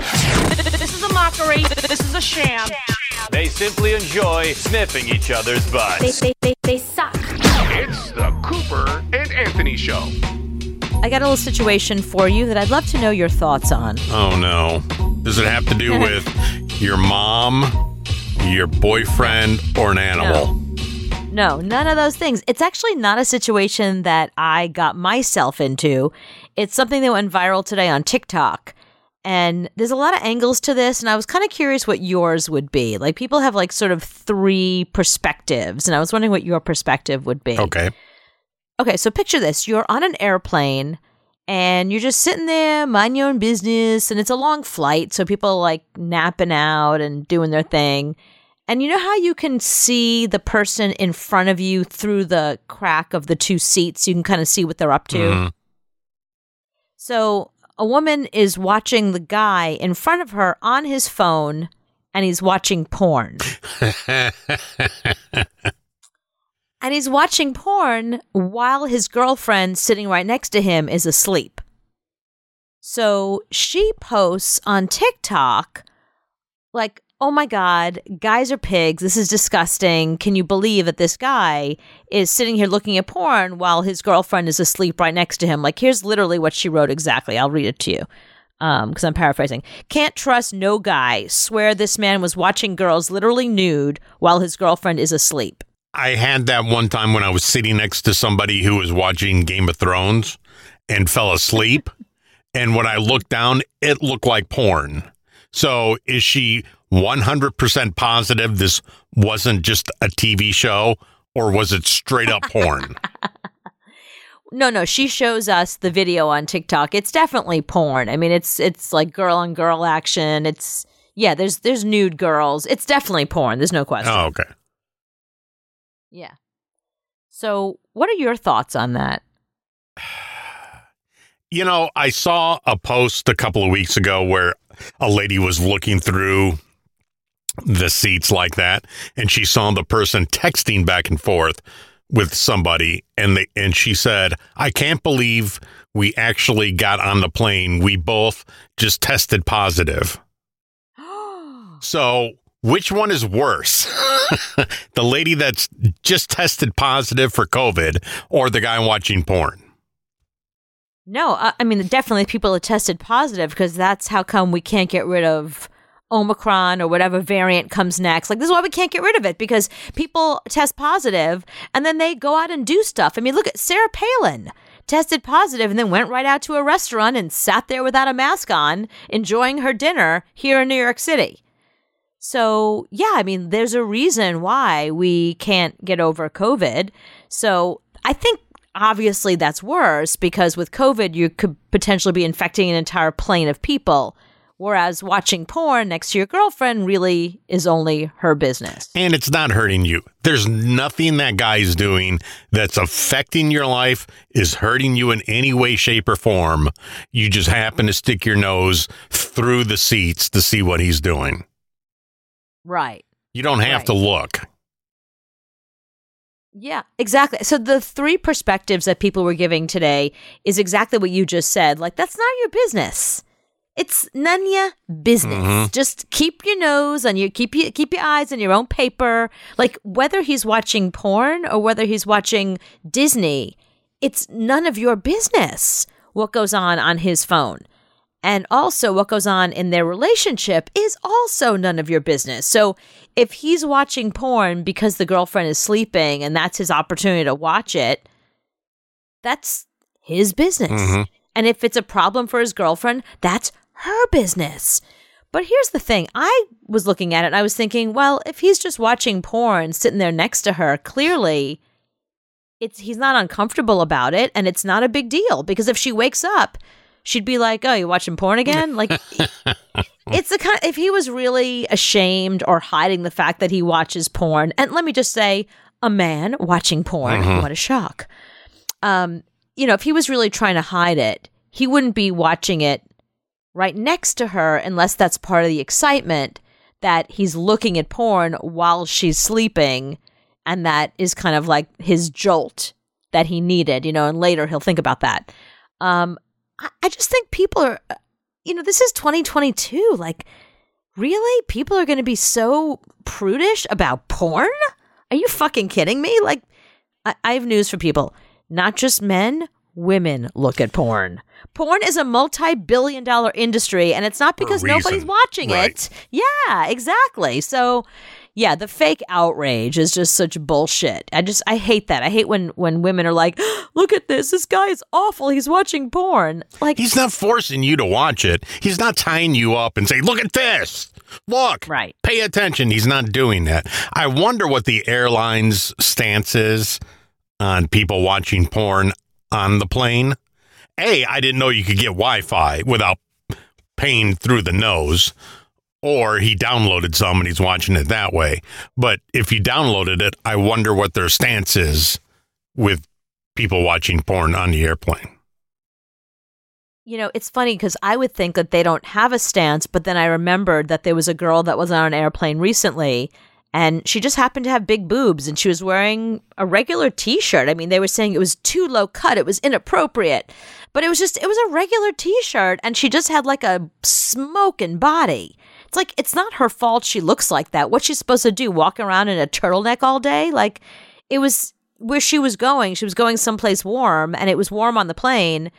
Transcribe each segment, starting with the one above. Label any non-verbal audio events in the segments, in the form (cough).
This is a mockery. This is a sham. They simply enjoy sniffing each other's They, butts. they, they, they suck. It's the Cooper and Anthony Show. I got a little situation for you that I'd love to know your thoughts on. Oh no. Does it have to do (laughs) with your mom, your boyfriend, or an animal? No, none of those things. It's actually not a situation that I got myself into. It's something that went viral today on TikTok. And there's a lot of angles to this, and I was kind of curious what yours would be. Like, people have like sort of three perspectives, and I was wondering what your perspective would be. Okay. Okay, so picture this you're on an airplane and you're just sitting there, mind your own business, and it's a long flight, so people are like napping out and doing their thing. And you know how you can see the person in front of you through the crack of the two seats? You can kind of see what they're up to. Mhm. So a woman is watching the guy in front of her on his phone, and he's watching porn. (laughs) and he's watching porn while his girlfriend sitting right next to him is asleep. So she posts on TikTok, like, oh my God, guys are pigs. This is disgusting. Can you believe that this guy is sitting here looking at porn while his girlfriend is asleep right next to him? Like, here's literally what she wrote exactly. I'll read it to you um, because I'm paraphrasing. Can't trust no guy. Swear this man was watching girls literally nude while his girlfriend is asleep. I had that one time when I was sitting next to somebody who was watching Game of Thrones and fell asleep. (laughs) and when I looked down, it looked like porn. So is she 100% positive this wasn't just a TV show or was it straight up porn? (laughs) No, no, she shows us the video on TikTok. It's definitely porn. I mean, it's it's like girl on girl action. It's yeah, there's there's nude girls. It's definitely porn. There's no question. oh, okay. Yeah. So, what are your thoughts on that? (sighs) You know, I saw a post a couple of weeks ago where a lady was looking through the seats like that and she saw the person texting back and forth with somebody and they and she said, "I can't believe we actually got on the plane. We both just tested positive." (gasps) So, which one is worse? (laughs) the lady that's just tested positive for COVID or the guy watching porn? No, I, I mean definitely people are tested positive because that's how come we can't get rid of Omicron or whatever variant comes next. Like this is why we can't get rid of it because people test positive and then they go out and do stuff. I mean, look at Sarah Palin tested positive and then went right out to a restaurant and sat there without a mask on enjoying her dinner here in New York City. So, yeah, I mean, there's a reason why we can't get over COVID. So, I think obviously that's worse because with COVID, you could potentially be infecting an entire plane of people. Whereas watching porn next to your girlfriend really is only her business. and it's not hurting you. There's nothing that guy's doing that's affecting your life, is hurting you in any way, shape, or form. You just happen to stick your nose through the seats to see what he's doing. Right. You don't have Right. to look. Yeah, exactly. So the three perspectives that people were giving today is exactly what you just said. Like that's not your business. It's none your business. Just keep your nose on your keep your keep your eyes on your own paper. Like whether he's watching porn or whether he's watching Disney, it's none of your business what goes on on his phone. And also, what goes on in their relationship is also none of your business. So, if he's watching porn because the girlfriend is sleeping and that's his opportunity to watch it, that's his business. Mhm. And if it's a problem for his girlfriend, that's her business. But here's the thing. I was looking at it and I was thinking, well, if he's just watching porn sitting there next to her, clearly it's he's not uncomfortable about it and it's not a big deal because if she wakes up she'd be like oh you watching porn again? Like (laughs) it's the kind if he was really ashamed or hiding the fact that he watches porn and let me just say a man watching porn what a shock. Um you know if he was really trying to hide it he wouldn't be watching it right next to her unless that's part of the excitement that he's looking at porn while she's sleeping and that is kind of like his jolt that he needed, you know, and later he'll think about that. Um, I, I just think people are, you know, this is 2022. Like, really? People are going to be so prudish about porn? Are you fucking kidding me? Like, I, I have news for people. Not just men, women look at porn. Porn is a multi billion dollar industry, and it's not because nobody's watching Right. it. Yeah, exactly. So, yeah, the fake outrage is just such bullshit. I just I hate that. I hate when when women are like, (gasps) "Look at this. This guy is awful. He's watching porn." Like He's not forcing you to watch it. He's not tying you up and saying, "Look at this. Look. Right. Pay attention." He's not doing that. I wonder what the airline's stance is on people watching porn on the plane. A, I didn't know you could get Wi-Fi without paying through the nose. Or he downloaded some and he's watching it that way. But if he downloaded it, I wonder what their stance is with people watching porn on the airplane. You know, it's funny because I would think that they don't have a stance, but then I remembered that there was a girl that was on an airplane recently and she just happened to have big boobs and she was wearing a regular t shirt. I mean, they were saying it was too low cut, it was inappropriate, but it was just, it was a regular t shirt and she just had like a smoking body. It's like, it's not her fault she looks like that. What's she supposed to do? Walk around in a turtleneck all day? Like, it was where she was going. She was going someplace warm and it was warm on the plane.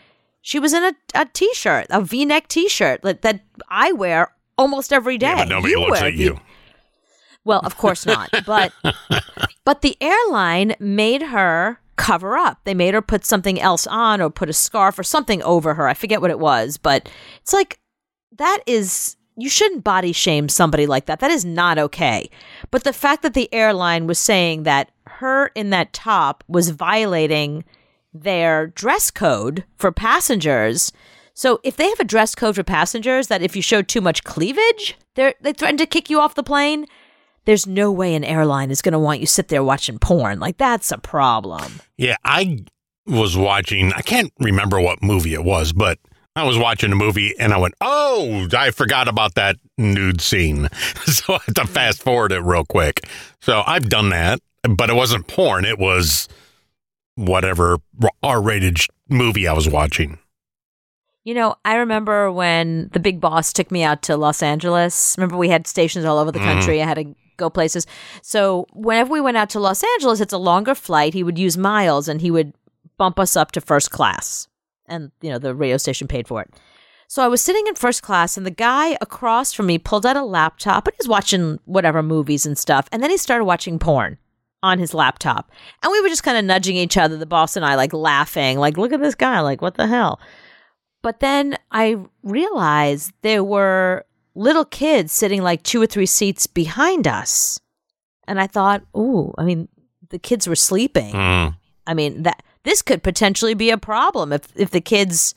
She was in a, a t-shirt, a V-neck t-shirt that, that I wear almost every day. Yeah, but nobody You looks at V- you. Well, of course not. But (laughs) but the airline made her cover up. They made her put something else on or put a scarf or something over her. I forget what it was, but it's like that is you shouldn't body shame somebody like that. That is not okay. But the fact that the airline was saying that her in that top was violating their dress code for passengers. So if they have a dress code for passengers that if you show too much cleavage, they they threaten to kick you off the plane. There's no way an airline is going to want you sit there watching porn. Like that's a problem. Yeah, I was watching, I can't remember what movie it was, but I was watching a movie and I went, oh, I forgot about that nude scene. (laughs) So I had to mm-hmm. fast forward it real quick. So I've done that, but it wasn't porn. It was whatever R rated movie I was watching. You know, I remember when the big boss took me out to Los Angeles. Remember, we had stations all over the mm-hmm. country. I had to go places. So, whenever we went out to Los Angeles, it's a longer flight. He would use miles and he would bump us up to first class. And, you know, the radio station paid for it. So, I was sitting in first class and the guy across from me pulled out a laptop and he's watching whatever movies and stuff. And then he started watching porn on his laptop. And we were just kind of nudging each other, the boss and I, like laughing, like, look at this guy, like, what the hell? But then I realized there were little kids sitting like two or three seats behind us. And I thought, ooh, I mean, the kids were sleeping. Mm. I mean, that this could potentially be a problem if if the kids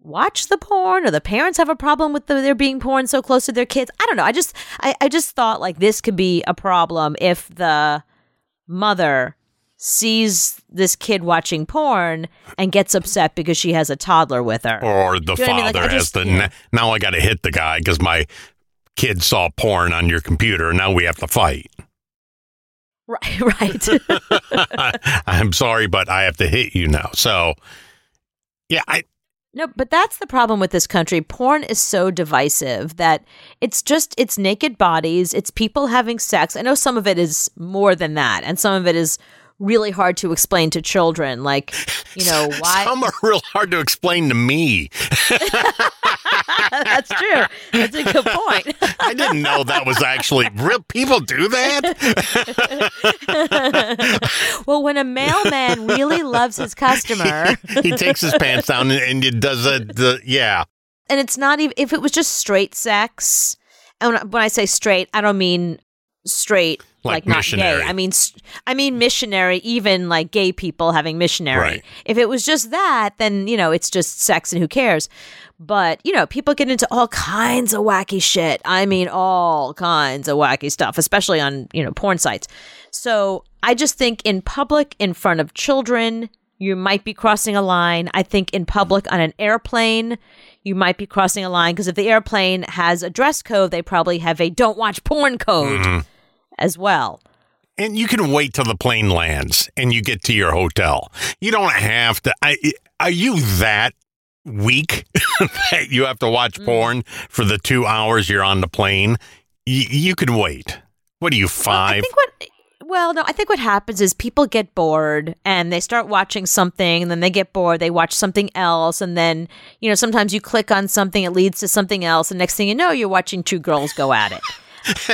watch the porn or the parents have a problem with the, there being porn so close to their kids. I don't know. I just I, I just thought like this could be a problem if the mother sees this kid watching porn and gets upset because she has a toddler with her. Or the you know what I mean? Like, father has the, yeah. Now I got to hit the guy because my kid saw porn on your computer. Now we have to fight. (laughs) Right, right. (laughs) I'm sorry, but I have to hit you now. So, yeah, I, No, but that's the problem with this country. Porn is so divisive that it's just it's naked bodies, it's people having sex. I know some of it is more than that, and some of it is really hard to explain to children. Like, you know, (laughs) why some are real hard to explain to me. (laughs) that's true. That's a good point. (laughs) I didn't know that was actually real. People do that. well, when a mailman really loves his customer, he takes his pants down and, and it does a the yeah. and it's not even if it was just straight sex. And when I say straight, I don't mean straight Like like, not missionary. gay. I mean I mean missionary. Even like gay people having missionary. Right. If it was just that, then you know it's just sex and who cares. But you know people get into all kinds of wacky shit. I mean all kinds of wacky stuff, especially on you know porn sites. So I just think in public, in front of children, you might be crossing a line. I think in public on an airplane, you might be crossing a line because if the airplane has a dress code, they probably have a don't watch porn code mm-hmm. As well. And you can wait till the plane lands and you get to your hotel. You don't have to. I, are you that weak (laughs) that you have to watch Mm. porn for the two hours you're on the plane, y- you can wait. What are you I five? think what well, no, I think what happens is people get bored and they start watching something and then they get bored, they watch something else and then, you know, sometimes you click on something it leads to something else and next thing you know you're watching two girls go at it.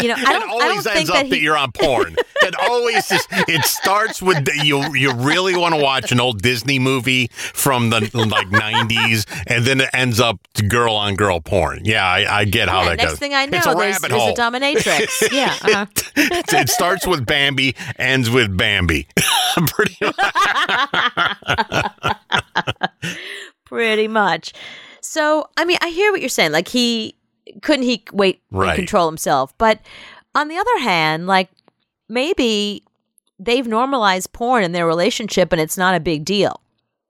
You know, I (laughs) it don't I always ends up that that, you're on porn. (laughs) it always just it starts with the- you you really want to watch an old Disney movie from the like 90s and then it ends up girl on girl porn. Yeah, I, I get how yeah, that next goes. thing I know it's a there's, rabbit there's hole. a dominatrix. (laughs) yeah. Uh-huh. it starts with Bambi, ends with Bambi. Pretty much. Pretty much. So, I mean, I hear what you're saying. Like he couldn't he wait and Right. control himself. But on the other hand, like maybe they've normalized porn in their relationship and it's not a big deal.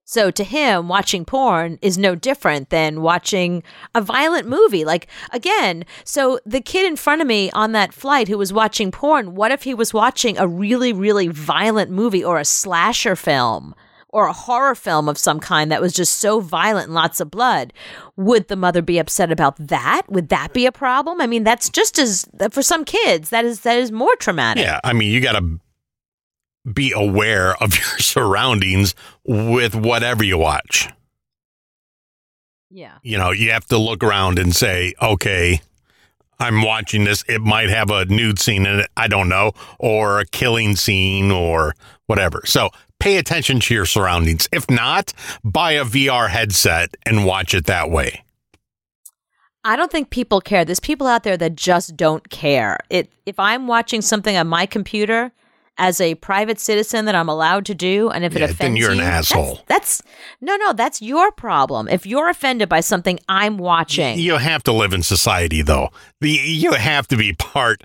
So to him, watching porn is no different than watching a violent movie. Like again, so the kid in front of me on that flight who was watching porn, what if he was watching a really, really violent movie or a slasher film? Or a horror film of some kind that was just so violent and lots of blood, would the mother be upset about that? Would that be a problem? I mean, that's just as for some kids that is that is more traumatic. Yeah, I mean, you got to be aware of (laughs) your surroundings with whatever you watch. Yeah. You know, you have to look around and say, okay, I'm watching this. It might have a nude scene in it. I don't know, or a killing scene or whatever. So pay attention to your surroundings. If not, buy a VR headset and watch it that way. I don't think people care. There's people out there that just don't care. It if I'm watching something on my computer as a private citizen that I'm allowed to do, and if Yeah, it then offends you're an you, that's- asshole. That's, no, no, that's your problem. If you're offended by something I'm watching, You have to live in society, though. The, you have to be part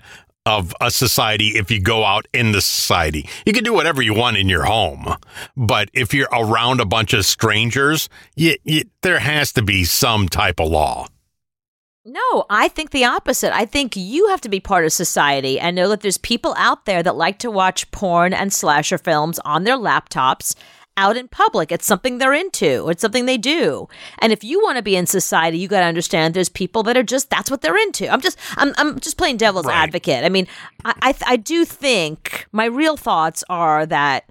of a society if you go out in the society. You can do whatever you want in your home, but if you're around a bunch of strangers, you, you, there has to be some type of law. No, I think the opposite. I think you have to be part of society and know that there's people out there that like to watch porn and slasher films on their laptops out in public. It's something they're into. It's something they do. And if you want to be in society, you got to understand there's people that are just that's what they're into. I'm just I'm I'm just playing devil's Right. advocate. I mean, I I, I do think my real thoughts are that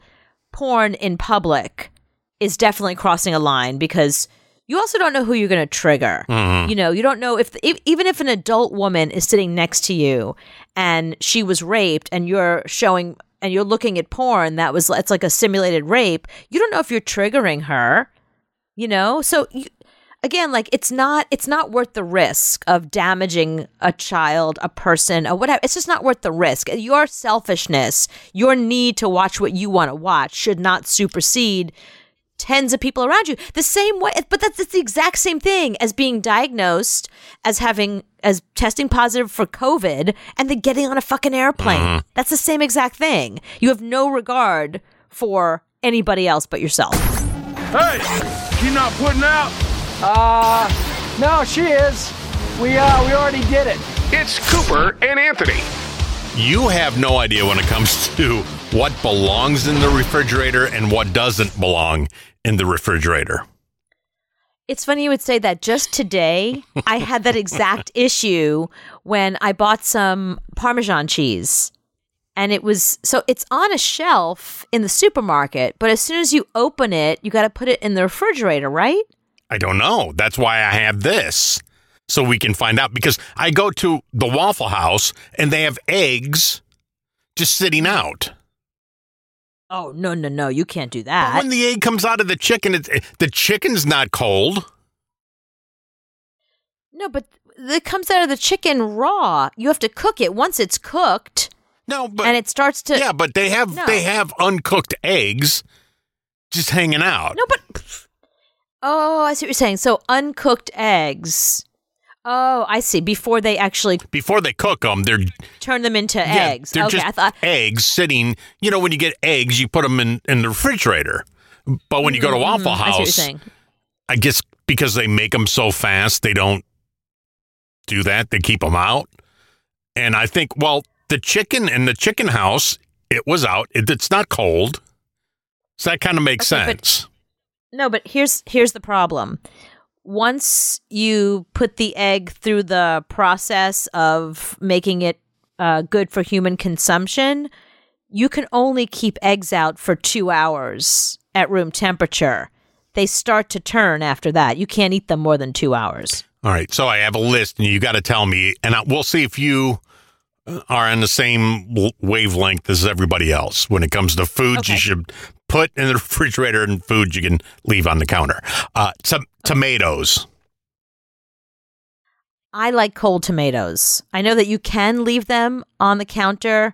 porn in public is definitely crossing a line because you also don't know who you're going to trigger. Mm-hmm. You know, you don't know if, if even if an adult woman is sitting next to you and she was raped and you're showing and you're looking at porn that was it's like a simulated rape, you don't know if you're triggering her. You know? So you, again, like it's not it's not worth the risk of damaging a child, a person, or whatever. It's just not worth the risk. Your selfishness, your need to watch what you want to watch should not supersede tens of people around you the same way but that's, that's the exact same thing as being diagnosed as having as testing positive for covid and then getting on a fucking airplane that's the same exact thing you have no regard for anybody else but yourself Hey, she not putting out? No, she is. We uh we already did it. It's Cooper and Anthony. You have no idea when it comes (laughs) to what belongs in the refrigerator and what doesn't belong in the refrigerator. It's funny you would say that. Just today, I had that exact (laughs) issue when I bought some Parmesan cheese. And it was so it's on a shelf in the supermarket, but as soon as you open it, you got to put it in the refrigerator, right? I don't know. That's why I have this. So we can find out because I go to the Waffle House and they have eggs just sitting out. Oh, no, no, no. You can't do that. But that. when the egg comes out of the chicken, it's, eh, the chicken's not cold. no, but it comes out of the chicken raw. You have to cook it. Once it's cooked No, but and it starts to. yeah, but they have No. they have uncooked eggs just hanging out. No, but. Oh, I see what you're saying. So uncooked eggs. Oh, I see. Before they actually Before they cook them, they're turn them into yeah, eggs. they're okay, just I thought. eggs sitting. You know, when you get eggs, you put them in in the refrigerator. But when you go to Waffle Mhm, I see what you're House, saying. I guess because they make them so fast, they don't do that. They keep them out. And I think, well, the chicken in the chicken house, it was out. It, it's not cold. So that kind of makes Okay, but- sense. No, but here's here's the problem. Once you put the egg through the process of making it uh, good for human consumption, you can only keep eggs out for two hours at room temperature. They start to turn after that. You can't eat them more than two hours. All right. So I have a list, and you got to tell me, and I, we'll see if you are on the same wavelength as everybody else when it comes to foods Okay. you should put in the (laughs) refrigerator and foods you can leave on the counter. Uh, some tomatoes. I like cold tomatoes. I know that you can leave them on the counter,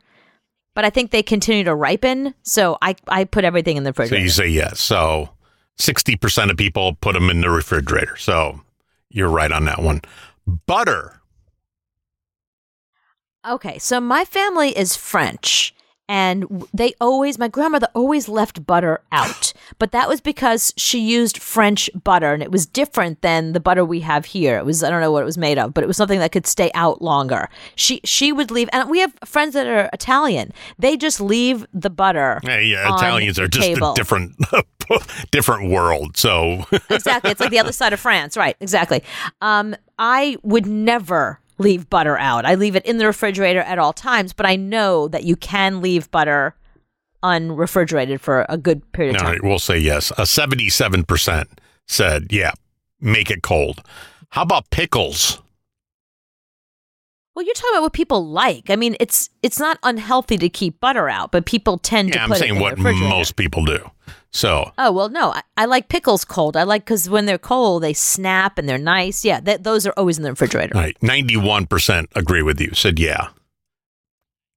but I think they continue to ripen. So I, I put everything in the So refrigerator. you say yes. So sixty percent of people put them in the refrigerator. So you're right on that one. Butter. Okay, so my family is French, and they always, my grandmother always left butter out, (sighs) but that was because she used French butter, and it was different than the butter we have here. It was, I don't know what it was made of, but it was something that could stay out longer. She she would leave, and we have friends that are Italian. They just leave the butter. Yeah, on Italians are just table. a different (laughs) different world. So exactly. It's like the other side of France. Right. Exactly. Um, I would never leave butter out. I leave it in the refrigerator at all times, but I know that you can leave butter unrefrigerated for a good period of time. right, we'll say yes. A seventy-seven percent said, "Yeah, make it cold." How about pickles? Well, you're talking about what people like. I mean, it's it's not unhealthy to keep butter out, but people tend to Yeah, I'm saying in what most people do. So Oh well, no, I, I like pickles cold. I like because when they're cold, they snap and they're nice. Yeah, th- those are always in the refrigerator. All right, ninety-one percent agree with you. Said, "Yeah,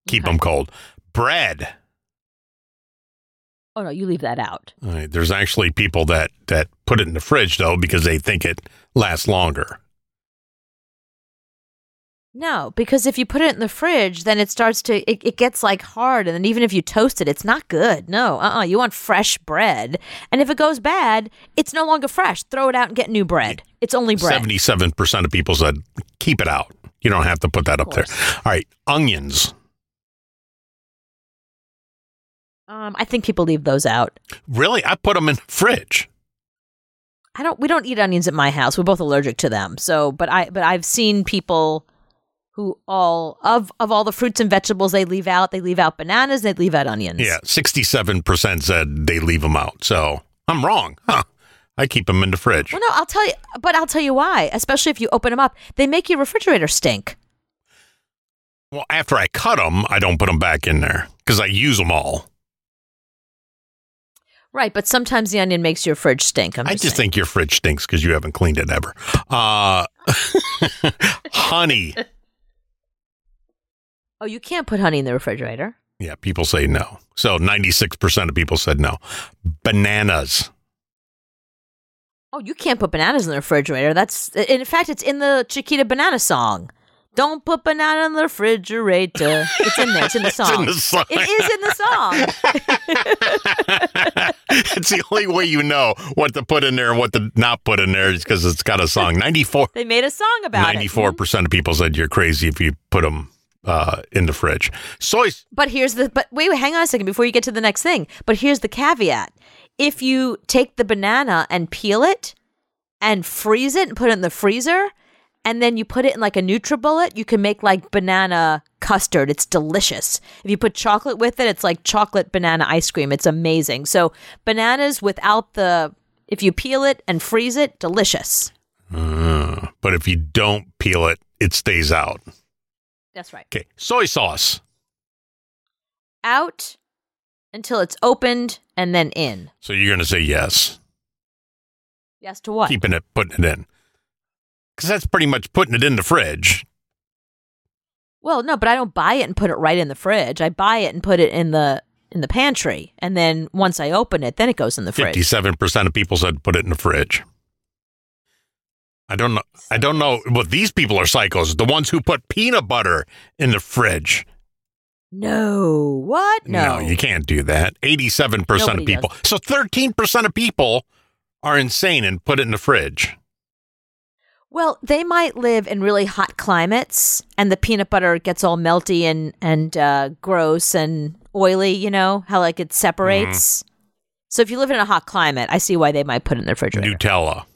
keep Okay. them cold." Bread. Oh no, you leave that out. All right, there's actually people that that put it in the fridge though because they think it lasts longer. No, because if you put it in the fridge, then it starts to it, it gets like hard, and then even if you toast it, it's not good. No, uh, uh you want fresh bread, and if it goes bad, it's no longer fresh. Throw it out and get new bread. It's only bread. Seventy-seven percent of people said, "Keep it out." You don't have to put that up there. All right, onions. Um, I think people leave those out. Really, I put them in the fridge. I don't. We don't eat onions at my house. We're both allergic to them. So, but I but I've seen people who all of of all the fruits and vegetables they leave out. They leave out bananas. They leave out onions. Yeah, sixty-seven percent said they leave them out. So I'm wrong. Huh? I keep them in the fridge. Well, no, I'll tell you. But I'll tell you why. Especially if you open them up, they make your refrigerator stink. Well, after I cut them, I don't put them back in there because I use them all. Right, but sometimes the onion makes your fridge stink. I'm I just, just saying. think your fridge stinks because you haven't cleaned it ever. Uh, (laughs) honey. Oh, you can't put honey in the refrigerator. Yeah, people say no. So 96% of people said no. Bananas. Oh, you can't put bananas in the refrigerator. That's in fact, it's in the Chiquita Banana song. Don't put banana in the refrigerator. It's in there. It's in the (laughs) song. in the song. It is in the song. (laughs) it's the only way you know what to put in there and what to not put in there is because it's got a song. (laughs) 94, They made a song about it. 94% of people said you're crazy if you put them uh, in the fridge. Soy, But here's the but wait, wait, hang on a second before you get to the next thing. But here's the caveat. If you take the banana and peel it and freeze it and put it in the freezer, and then you put it in like a NutriBullet, you can make like banana custard. It's delicious. If you put chocolate with it, it's like chocolate banana ice cream. It's amazing. So bananas without the if you peel it and freeze it, delicious. uh, but if you don't peel it, it stays out. That's right. Okay, soy sauce. Out until it's opened and then in. So you're going to say yes, Yes to what? keeping it, putting it in. Because that's pretty much putting it in the fridge. Well, no, but I don't buy it and put it right in the fridge. I buy it and put it in the in the pantry, and then once I open it, then it goes in the fridge. Fifty-seven percent of people said put it in the fridge. I don't know. I don't know. Well, these people are psychos. The ones who put peanut butter in the fridge. No, what? No, you can't do that. Eighty-seven percent of Nobody people. So thirteen percent of people are insane and put it in the fridge. Well, they might live in really hot climates, and the peanut butter gets all melty and and uh, gross and oily. You know how like it separates. So if you live in a hot climate, I see why they might put it in the refrigerator. Nutella.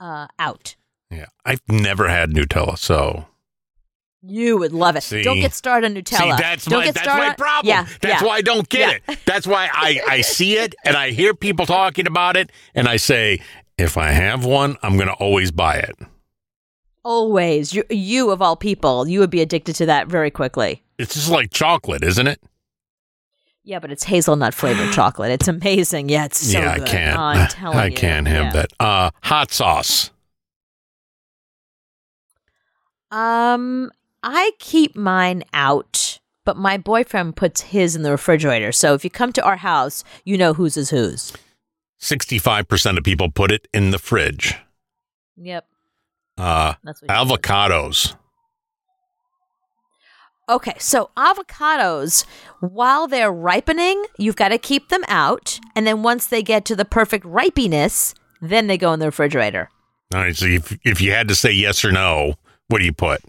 Uh, out. Yeah, I've never had Nutella, so You would love it. See? Don't get started on Nutella. See, that's Don't my get that's my problem. Yeah, that's yeah. why I don't get Yeah. it. That's why I I (laughs) see it and I hear people talking about it, and I say, if I have one, I'm going to always buy it. Always, you, you of all people, you would be addicted to that very quickly. It's just like chocolate, isn't it? Yeah, but it's hazelnut flavored (gasps) chocolate. It's amazing. Yeah, it's so yeah, good. I can't. Oh, I'm telling I you. can't have Yeah. that. Uh, hot sauce. Um, I keep mine out, but my boyfriend puts his in the refrigerator. So if you come to our house, you know whose is whose. Sixty-five percent of people put it in the fridge. Yep, Uh, that's what. avocados. Okay, so avocados, while they're ripening, you've got to keep them out, and then once they get to the perfect ripeness, then they go in the refrigerator. All right. So if if you had to say yes or no, what do you put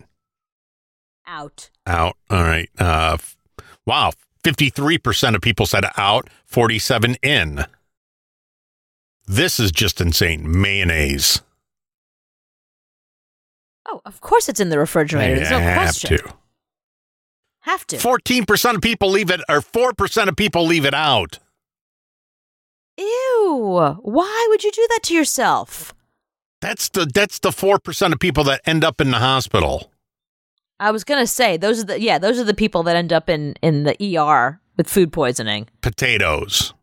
Out. out? All right. Uh, wow. Fifty-three percent of people said out. Forty-seven in. This is just insane. Mayonnaise. Oh, of course it's in the refrigerator. There's no have question. to. Have to. Fourteen percent of people leave it, or four percent of people leave it out. Ew. Why would you do that to yourself? That's the that's the four percent of people that end up in the hospital. I was gonna say those are the yeah those are the people that end up in in the ER with food poisoning. Potatoes.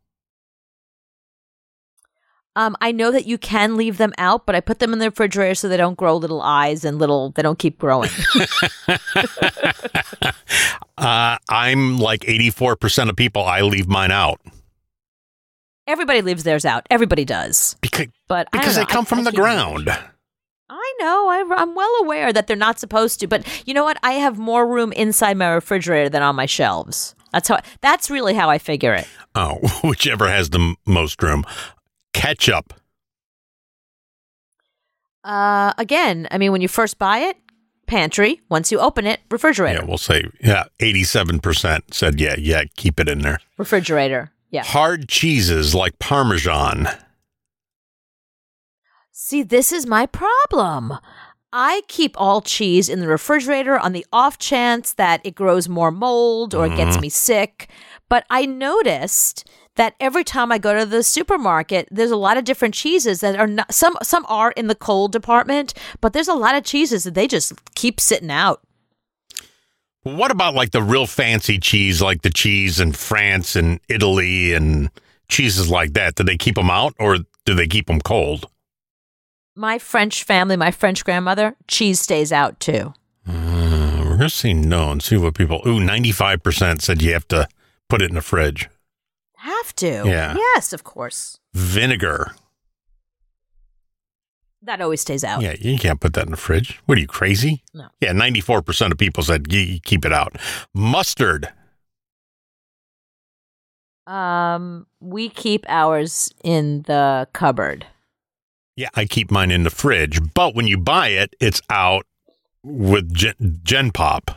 Um, I know that you can leave them out, but I put them in the refrigerator so they don't grow little eyes and little they don't keep growing. (laughs) Uh, I'm like eighty-four percent of people. I leave mine out Everybody leaves theirs out. Everybody does, because but because they know. I- come from I the them. ground. I know. I, I'm well aware that they're not supposed to, but you know what? I have more room inside my refrigerator than on my shelves. That's how. That's really how I figure it. Oh, (laughs) whichever has the m- most room. Ketchup. Uh, again, I mean, when you first buy it, pantry. Once you open it, refrigerator. Yeah, we'll say yeah. Eighty-seven percent said yeah, yeah. Keep it in there. refrigerator. Yeah. Hard cheeses like Parmesan. See, this is my problem. I keep all cheese in the refrigerator on the off chance that it grows more mold or it gets me sick. But I noticed that every time I go to the supermarket, there's a lot of different cheeses that are not some some are in the cold department, but there's a lot of cheeses that they just keep sitting out. What about like the real fancy cheese, like the cheese in France and Italy and cheeses like that? Do they keep them out or do they keep them cold? My French family, my French grandmother, cheese stays out too. Uh, we're gonna see no and see what people. Ooh, ninety-five percent said you have to put it in the fridge. Have to. Yeah. Yes, of course. Vinegar. That always stays out. Yeah, you can't put that in the fridge. What are you crazy? No. Yeah, ninety-four percent of people said keep it out. Mustard. Um, we keep ours in the cupboard. Yeah, I keep mine in the fridge, but when you buy it, it's out with Gen, Gen Pop.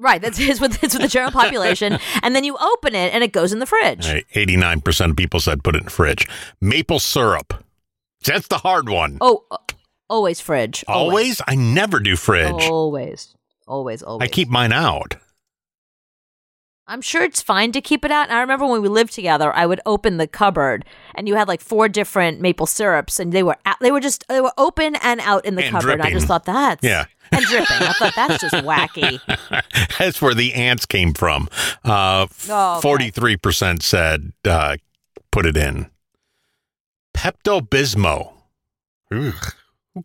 Right, that's with (laughs) it's with the general population, and then you open it and it goes in the fridge. Eighty-nine percent of people said put it in the fridge. Maple syrup. That's the hard one. Oh, uh, always fridge. always? I never do fridge. always, always, always. I keep mine out. I'm sure it's fine to keep it out. And I remember when we lived together, I would open the cupboard, and you had like four different maple syrups, and they were out, they were just they were open and out in the And cupboard. I just thought that's Yeah. And dripping. I thought that's just wacky. (laughs) That's where the ants came from. Uh, Oh, okay. Forty-three percent said uh, put it in. Pepto Bismol. Who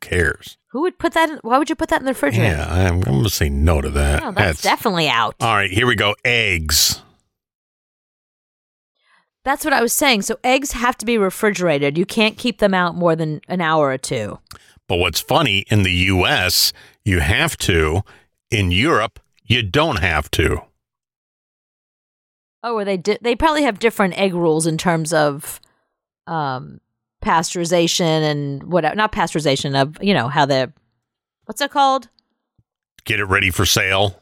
cares? Who would put that? in Why would you put that in the refrigerator? Yeah, I'm, I'm gonna say no to that. No, that's, definitely out. all right. Here we go. Eggs. That's what I was saying. So eggs have to be refrigerated. You can't keep them out more than an hour or two. But what's funny in the U.S. you have to. In Europe, you don't have to. Oh, or they di- they probably have different egg rules in terms of um pasteurization and whatever. Not pasteurization of you know how the what's it called? Get it ready for sale.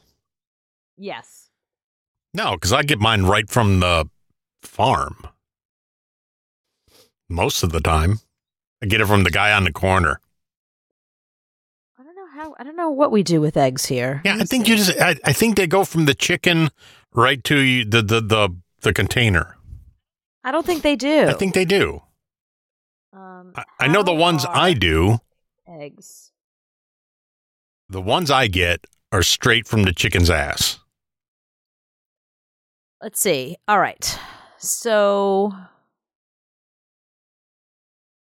Yes. No, because I get mine right from the farm. Most of the time. I get it from the guy on the corner. I don't know what we do with eggs here. Yeah, I think you just. I, I think they go from the chicken right to you- the the the the container. I don't think they do. I think they do. Um, I, I know the ones I do. Eggs. The ones I get are straight from the chicken's ass. Let's see. All right. So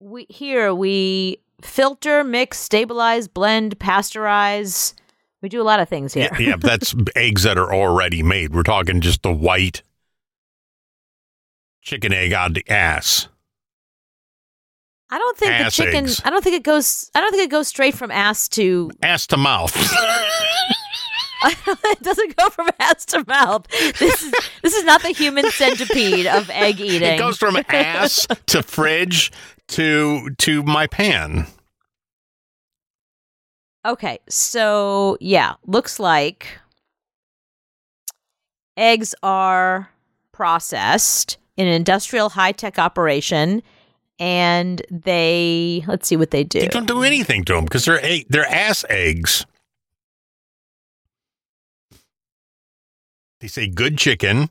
we here we filter, mix, stabilize, blend, pasteurize. We do a lot of things here. Yeah, yeah, that's (laughs) eggs that are already made. We're talking just the white chicken egg out the ass. I don't think Ass the chicken. eggs. I don't think it goes. I don't think it goes straight from ass to. Ass to mouth. (laughs) (laughs) it doesn't go from ass to mouth. This is this is not the human centipede of egg eating. it goes from ass to fridge to to my pan. Okay, so yeah, looks like eggs are processed in an industrial high tech operation, and they let's see what they do. They don't do anything to them because they're egg, they're ass eggs. They say good chicken,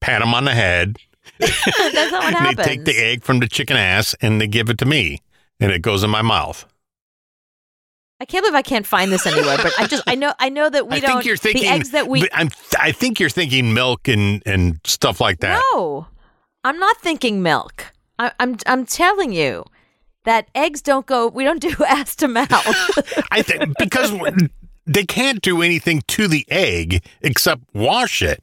pat them on the head. (laughs) That's not what happens. They take the egg from the chicken ass and they give it to me, and it goes in my mouth. I can't believe I can't find this anywhere, but I just I know I know that (laughs) we I don't. think you're thinking the eggs that we I'm, I think you're thinking milk and and stuff like that. no, I'm not thinking milk. I, I'm I'm telling you that eggs don't go. We don't do (laughs) ass to mouth. I think because they can't do anything to the egg except wash it.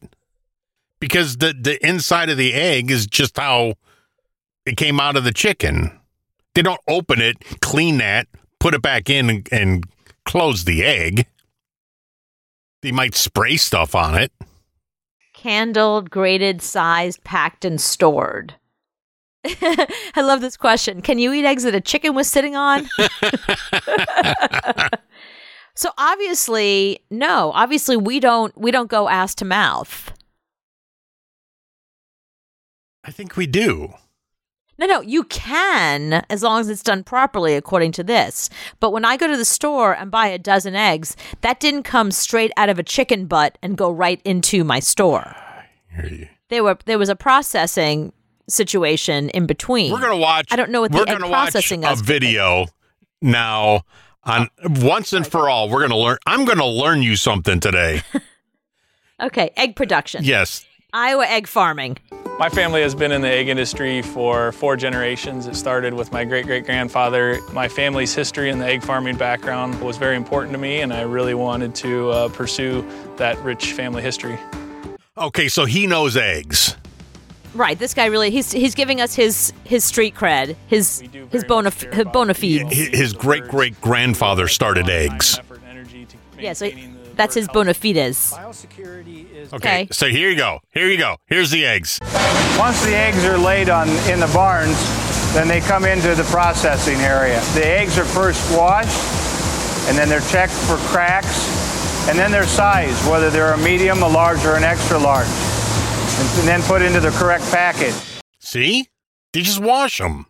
Because the the inside of the egg is just how it came out of the chicken. They don't open it, clean that, put it back in and, and close the egg. They might spray stuff on it. candled, graded, sized, packed, and stored? (laughs) I love this question. Can you eat eggs that a chicken was sitting on? (laughs) (laughs) so obviously, no. Obviously, we don't we don't go ass to mouth. I think we do. No, no, you can as long as it's done properly according to this. But when I go to the store and buy a dozen eggs, that didn't come straight out of a chicken butt and go right into my store. There were there was a processing situation in between. We're gonna watch. I don't know what the we're egg gonna watch processing a aspect- video now on once and for all. We're gonna learn. I'm gonna learn you something today. (laughs) Okay, egg production. yes, Iowa egg farming. My family has been in the egg industry for four generations. It started with my great great grandfather. My family's history and the egg farming background was very important to me, and I really wanted to uh, pursue that rich family history. Okay, so he knows eggs. Right, this guy really he's he's giving us his his street cred, his We his bona his bona the- fides. His- His great great grandfather started eggs. Effort and energy to Yeah, so maintaining the that's his bird bona fides. Okay, Okay. so here you go. Here you go. Here's the eggs. Once the eggs are laid on in the barns, then they come into the processing area. The eggs are first washed, and then they're checked for cracks, and then their size, whether they're a medium, a large, or an extra large, and then put into the correct package. See, they just wash them.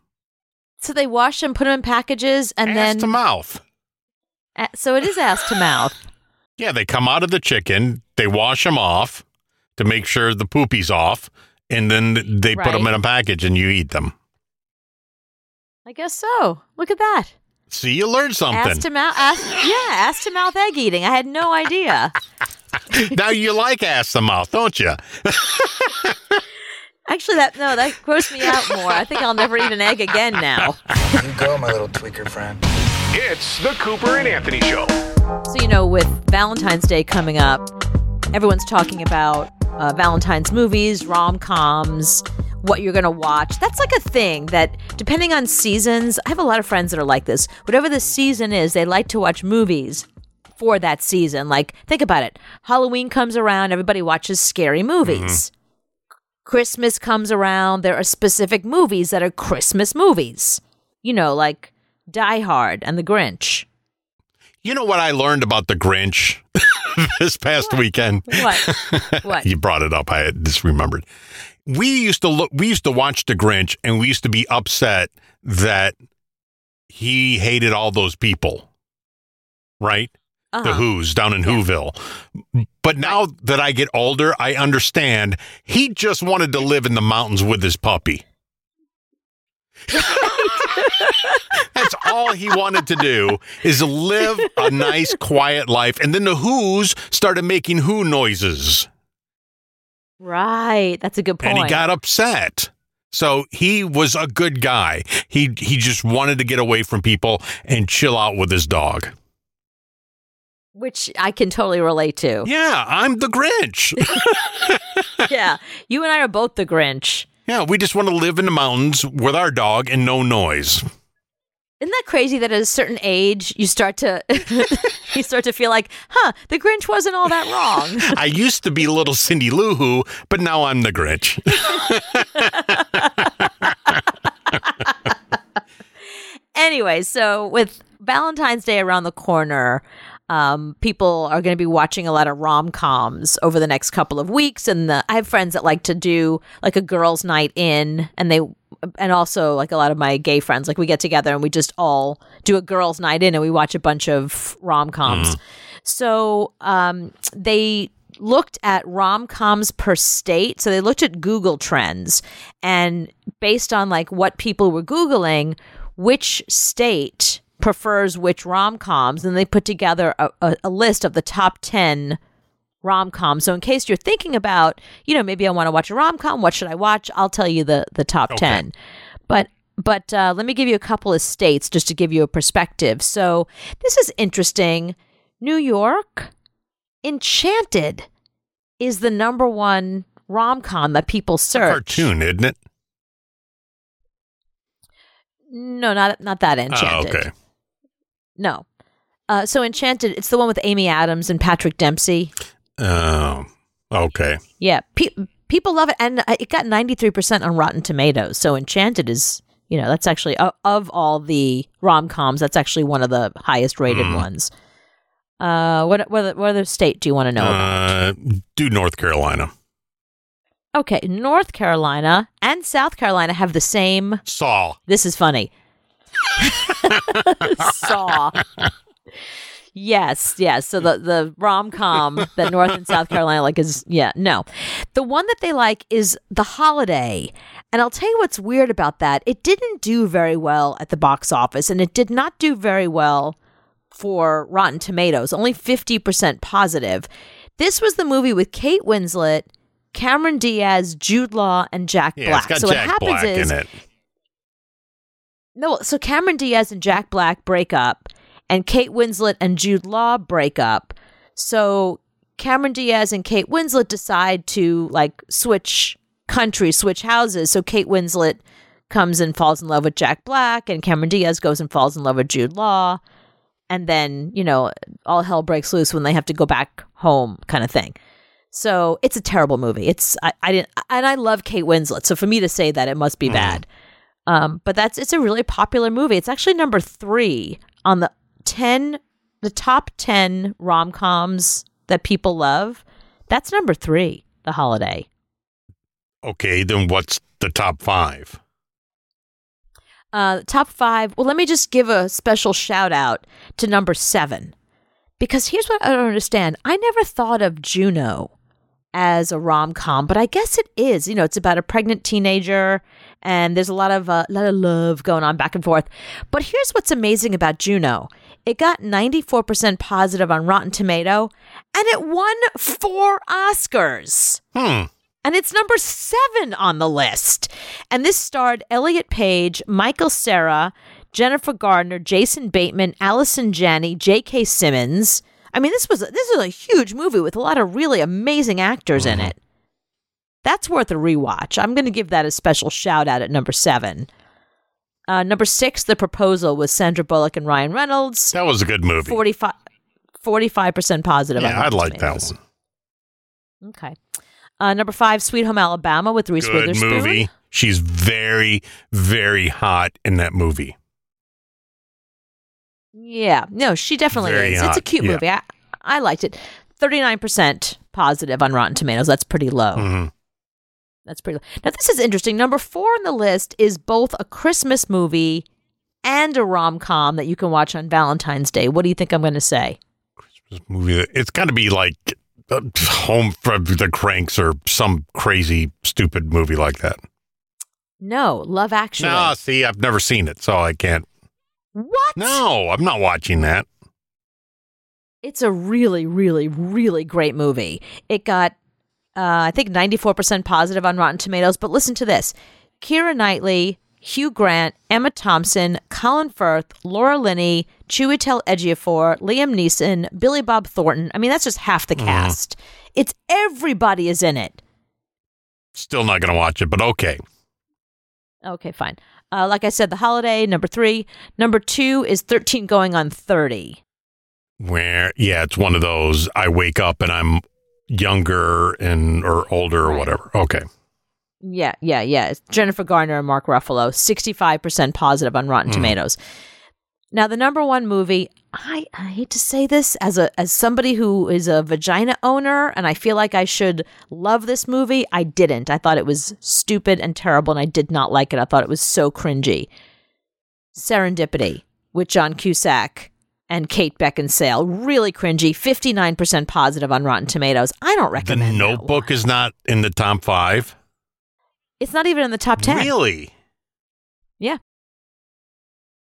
So they wash them, put them in packages, and ass then to mouth. so it is ass to mouth. Yeah, they come out of the chicken. They wash them off to make sure the poopy's off, and then they put 'em put them in a package and you eat them. I guess so. Look at that. See, you learned Ass something. to mouth. Ass, yeah, ass to mouth egg eating. I had no idea. (laughs) now you like ass to mouth, don't you? (laughs) Actually, that no, that grossed me out more. I think I'll never eat an egg again now. (laughs) You go, my little tweaker friend. It's the Cooper and Anthony Show. So you know, with Valentine's Day coming up, everyone's talking about uh, Valentine's movies, rom coms, what you're gonna watch. That's like a thing that, depending on seasons, I have a lot of friends that are like this. Whatever the season is, they like to watch movies for that season. Like, think about it. Halloween comes around, everybody watches scary movies. Christmas comes around, there are specific movies that are Christmas movies. You know, like Die Hard and The Grinch. You know what I learned about the Grinch (laughs) this past weekend? What? (laughs) What? you brought it up. I just remembered. We used to look. We used to watch the Grinch, and we used to be upset that he hated all those people, right? The Uh-huh. Who's down in Whoville. But now that I get older, I understand he just wanted to live in the mountains with his puppy. (laughs) That's all he wanted to do is live a nice, quiet life. And then the Who's started making Who noises. Right. That's a good point. and he got upset. So he was a good guy. He he just wanted to get away from people and chill out with his dog. which I can totally relate to. Yeah, I'm the Grinch. (laughs) yeah. You and I are both the Grinch. Yeah, we just want to live in the mountains with our dog and no noise. Isn't that crazy that at a certain age you start to (laughs) you start to feel like, huh, the Grinch wasn't all that wrong. (laughs) I used to be little Cindy Lou Who, but now I'm the Grinch. (laughs) anyway, so with Valentine's Day around the corner, um, people are going to be watching a lot of rom coms over the next couple of weeks, and the, I have friends that like to do like a girls' night in, and they and also like a lot of my gay friends, like we get together and we just all do a girls' night in, and we watch a bunch of rom coms. So um, they looked at rom coms per state. So they looked at Google Trends and based on like what people were Googling, which state prefers which rom coms, and they put together a, a, a list of the top 10 rom coms. So in case you're thinking about, you know, maybe I want to watch a rom com, what should I watch? I'll tell you the, the top 10. But but uh, let me give you a couple of states just to give you a perspective. So this is interesting. New York, Enchanted is the number one rom com that people search. Cartoon, isn't it? No, not not that Oh, Enchanted. okay. No. Uh, so Enchanted, it's the one with Amy Adams and Patrick Dempsey. Oh, okay. Yeah, pe- people love it, and uh, it got ninety three percent on Rotten Tomatoes. So Enchanted is, you know, that's actually of, of all the rom coms, that's actually one of the highest rated Hmm. ones. Uh, what what what other state do you want to know about? Uh, do North Carolina. Okay, North Carolina and South Carolina have the same. Saw. This is funny. (laughs) Saw. Yes, yes. So the the rom com that North and South Carolina like is yeah no, the one that they like is the holiday, and I'll tell you what's weird about that. It didn't do very well at the box office, and it did not do very well for Rotten Tomatoes. Only fifty percent positive. This was the movie with Kate Winslet, Cameron Diaz, Jude Law, and Jack Yeah, Black. so Jack what happens Black is in it. No, so Cameron Diaz and Jack Black break up, and Kate Winslet and Jude Law break up. So Cameron Diaz and Kate Winslet decide to like switch countries, switch houses. So Kate Winslet comes and falls in love with Jack Black, and Cameron Diaz goes and falls in love with Jude Law. And then, you know, all hell breaks loose when they have to go back home, kind of thing. So it's a terrible movie. It's I, I didn't and I love Kate Winslet. So for me to say that it must be mm-hmm. bad. Um, but that's it's a really popular movie. It's actually number three on the ten, the top ten rom coms that people love. That's number three. The Holiday. Okay, then what's the top five? Uh, top five. Well, let me just give a special shout out to number seven, because here's what I don't understand. I never thought of Juno as a rom com, but I guess it is. You know, it's about a pregnant teenager, and there's a lot of uh, lot of love going on back and forth. But here's what's amazing about Juno. It got 94% positive on Rotten Tomato, and it won four Oscars. Hmm. And it's number seven on the list. And this starred Elliot Page, Michael Cera, Jennifer Gardner, Jason Bateman, Allison Janney, J.K. Simmons. I mean, this was this was a huge movie with a lot of really amazing actors in it. That's worth a rewatch. I'm going to give that a special shout out at number seven. Uh, number six, The Proposal with Sandra Bullock and Ryan Reynolds. That was a good movie. 45 percent positive. yeah, I like that one. Okay. Uh, number five, Sweet Home Alabama with Reese Good Witherspoon. movie. She's very, very hot in that movie. Yeah, no, she definitely Very is. It's a cute yeah. movie. I, I liked it. Thirty nine percent positive on Rotten Tomatoes. That's pretty low. Mhm. That's pretty low. Now this is interesting. Number four on the list is both a Christmas movie and a rom com that you can watch on Valentine's Day. What do you think I'm going to say? Christmas movie, it's got to be like uh, Home for the Cranks or some crazy, stupid movie like that. No, Love Actually. No, see, I've never seen it, so I can't. What? No, I'm not watching that. It's a really, really, really great movie. It got, uh, I think, 94% positive on Rotten Tomatoes. But listen to this Keira Knightley, Hugh Grant, Emma Thompson, Colin Firth, Laura Linney, Chiwetel Ejiofor, Liam Neeson, Billy Bob Thornton. I mean, that's just half the cast. It's everybody is in it. Still not going to watch it, but okay. Okay, fine. Uh, like I said, The Holiday, number three. Number two is 13 going on 30. Where, yeah, it's one of those. I wake up and I'm younger and or older or whatever. Okay. Yeah, yeah, yeah. It's Jennifer Garner and Mark Ruffalo, 65% positive on Rotten hmm. Tomatoes. Now, the number one movie, I, I hate to say this as a as somebody who is a vagina owner and I feel like I should love this movie, I didn't. I thought it was stupid and terrible and I did not like it. I thought it was so cringy. Serendipity with John Cusack and Kate Beckinsale, really cringy, 59% positive on Rotten Tomatoes. I don't recommend The Notebook one. is not in the top five. It's not even in the top 10. Really? Yeah.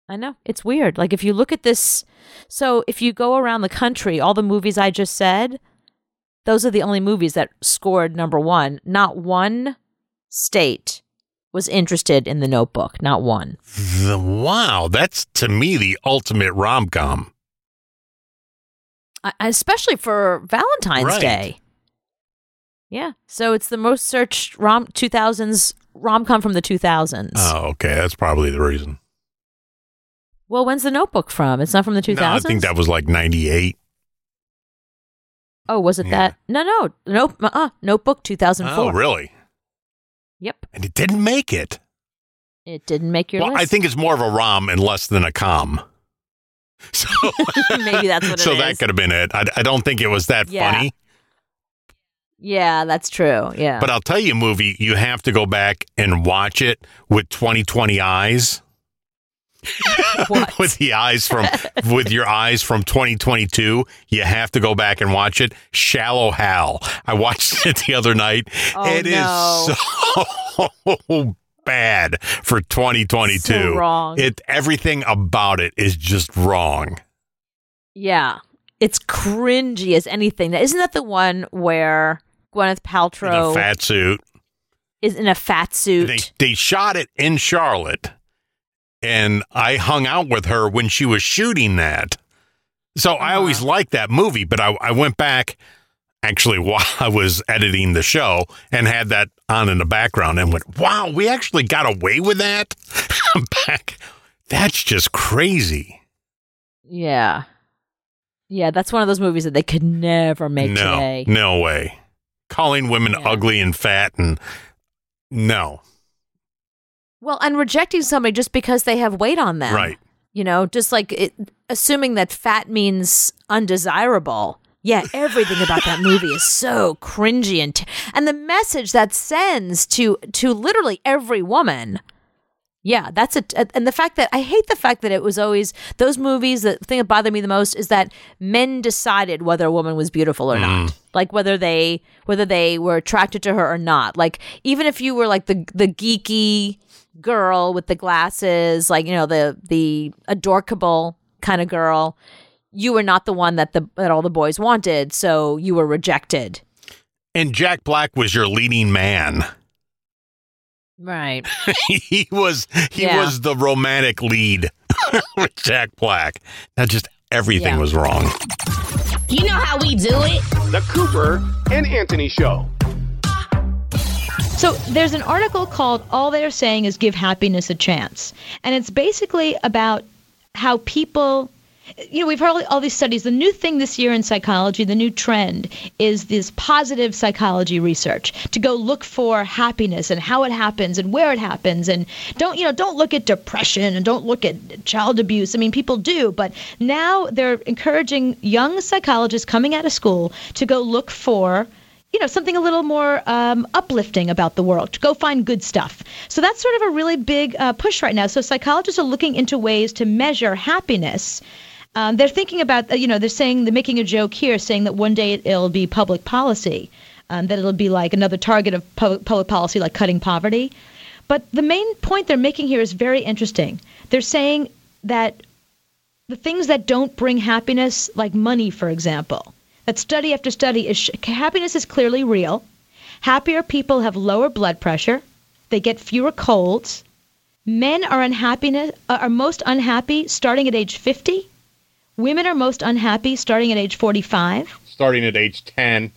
I know. It's weird. Like if you look at this so if you go around the country, all the movies I just said, those are the only movies that scored number 1. Not one state was interested in the notebook. Not one. The, wow, that's to me the ultimate rom com. Especially for Valentine's Right. Day. Yeah. So it's the most searched rom 2000s rom-com from the 2000s. Oh, okay, that's probably the reason. Well, when's the notebook from? It's not from the 2000s? No, I think that was like '98. Oh, was it Yeah. that? No, no, nope. Uh-uh. Notebook 2004. Oh, really? Yep. And it didn't make it. It didn't make your well, I think it's more of a rom and less than a com. (laughs) So, (laughs) Maybe that's what (laughs) it so that is. could have been it. I, I don't think it was that Yeah. funny. yeah, that's true. Yeah. But I'll tell you, a movie you have to go back and watch it with 2020 eyes. (laughs) (laughs) With the eyes from with your eyes from 2022 you have to go back and watch it shallow hal i watched it the other night Oh, It is no. so (laughs) bad for 2022 So wrong. it everything about it is just wrong yeah. It's cringy as anything. Isn't that the one where Gwyneth in a Paltrow fat suit is in a fat suit? they they shot it in charlotte and i hung out with her when she was shooting that so i always Uh-huh. liked that movie but I, I went back actually (laughs) while i was editing the show and had that on in the background and went wow we actually got away with that (laughs) I'm back that's just crazy yeah. Yeah, that's one of those movies that they could never make no today. no way calling women Yeah. ugly and fat and no Well, and rejecting somebody just because they have weight on them. right You know, just like it, assuming that fat means undesirable. Yeah, everything about that movie is so cringy and t- and the message that sends to to literally every woman. Yeah, that's it. And the fact that I hate the fact that it was always those movies. The thing that bothered me the most is that men decided whether a woman was beautiful or not, mm. like whether they whether they were attracted to her or not. Like even if you were like the the geeky girl with the glasses, like you know the the adorkable kind of girl, you were not the one that the that all the boys wanted, so you were rejected. and jack black was your leading man Right. (laughs) he was he Yeah. was the romantic lead (laughs) with Jack Black. Now just everything Yeah. was wrong. You know how we do it. The Cooper and Anthony Show. So there's an article called All They're Saying is Give Happiness a Chance. And it's basically about how people you know, we've heard all, these studies. The new thing this year in psychology, the new trend, is this positive psychology research to go look for happiness and how it happens and where it happens. And don't, you know, don't look at depression and don't look at child abuse. I mean, people do, but now they're encouraging young psychologists coming out of school to go look for you know, something a little more um, uplifting about the world. Go find good stuff. So that's sort of a really big uh, push right now. So psychologists are looking into ways to measure happiness. Um, they're thinking about, uh, you know, they're saying they're making a joke here, saying that one day it, it'll be public policy, um, that it'll be like another target of public policy, like cutting poverty. But the main point they're making here is very interesting. They're saying that the things that don't bring happiness, like money, for example, that study after study is sh- happiness is clearly real. Happier people have lower blood pressure. They get fewer colds. Men are unhappiness uh, are most unhappy starting at age 50. Women are most unhappy starting at age 45. Starting at age 10.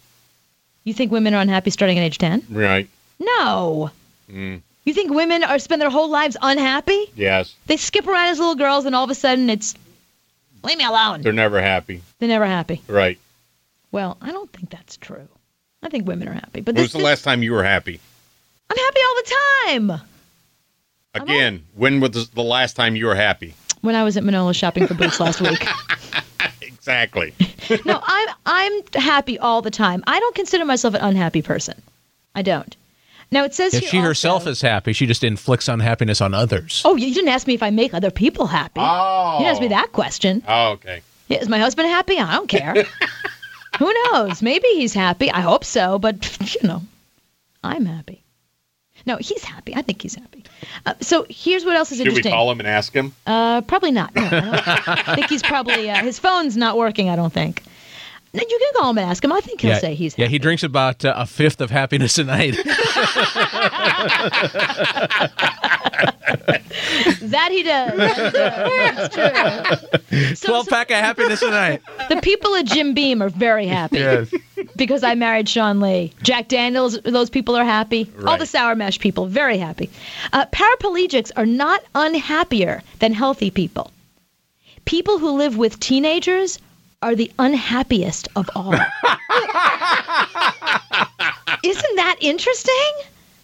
You think women are unhappy starting at age 10? Right. No. Mm, You think women are spend their whole lives unhappy? yes. They skip around as little girls and all of a sudden it's leave me alone. They're never happy. They're never happy. Right. Well, I don't think that's true. I think women are happy. But When was the last time you were happy? I'm happy all the time. Again, when was the- the last time you were happy? When I was at Manolo shopping for boots last week. (laughs) Exactly. (laughs) no, I'm I'm happy all the time. I don't consider myself an unhappy person. I don't. Now it says If she also- herself is happy, she just inflicts unhappiness on others. Oh, you didn't ask me if I make other people happy. Oh. You didn't ask me oh. that question. Oh, okay. Yeah, Is my husband happy? I don't care. (laughs) Who knows? Maybe he's happy. I hope so, but (laughs) you know, I'm happy. No, he's happy. I think he's happy. Uh, so here's what else is interesting. Should we call him and ask him? Uh, probably not. No, I, I think he's probably uh, his phone's not working. I don't think. No, you can call him and ask him. I think he'll yeah, say he's yeah. He drinks about uh, a fifth of happiness a night. (laughs) that he does. That he does. That's true. Twelve pack of happiness tonight. The people at Jim Beam are very happy. Yes. Because I married Sean Lee. Jack Daniels, those people are happy. All the Sour Mash people, very happy. Uh, paraplegics are not unhappier than healthy people. People who live with teenagers are the unhappiest of all. (laughs) Isn't that interesting?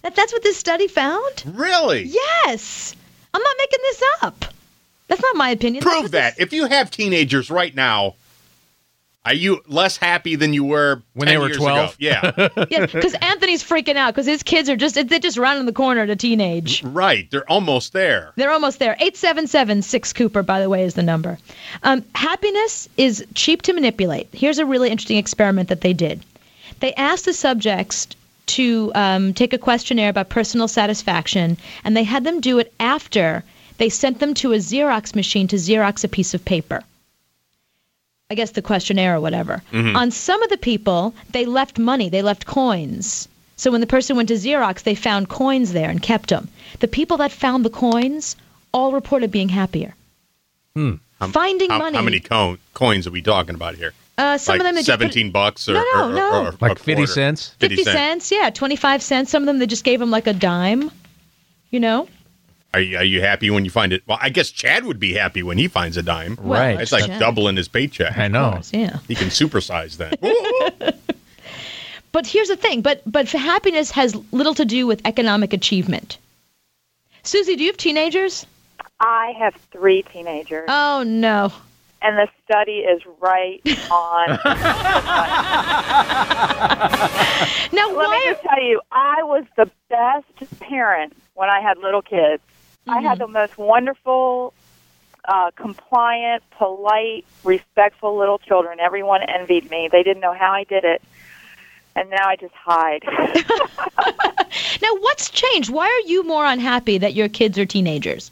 That that's what this study found? Really? Yes. I'm not making this up. That's not my opinion. Prove what that. If you have teenagers right now, are you less happy than you were When 10 they were 12? ago? Yeah. (laughs) Yeah, because Anthony's freaking out because his kids are just they're just rounding the corner to a teenage. right. They're almost there. They're almost there. 877 6 Cooper, by the way, is the number. Um, happiness is cheap to manipulate. Here's a really interesting experiment that they did. They asked the subjects to um, take a questionnaire about personal satisfaction, and they had them do it after they sent them to a Xerox machine to Xerox a piece of paper. I guess the questionnaire or whatever. On some of the people, they left money, they left coins. So when the person went to Xerox, they found coins there and kept them. The people that found the coins all reported being happier. How- Finding how, money. How many co- coins are we talking about here? Uh, some like of them they just put- 17 bucks or, No, no, or- no. or- or Like 50 cents? 50 cents, yeah, 25 cents. Some of them they just gave them like a dime. You know? Are you, are you happy when you find it? Well, I guess Chad would be happy when he finds a dime. Right. It's like Chad. doubling his paycheck. I know. Yeah. He can supersize that. (laughs) (laughs) But here's the thing, but but happiness has little to do with economic achievement. Susie, do you have teenagers? I have three teenagers, Oh no. And the study is right on. (laughs) Now Let why me just tell you, I was the best parent when I had little kids. I had the most wonderful, uh, compliant, polite, respectful little children. Everyone envied me. They didn't know how I did it. And now I just hide. (laughs) Now what's changed? Why are you more unhappy that your kids are teenagers?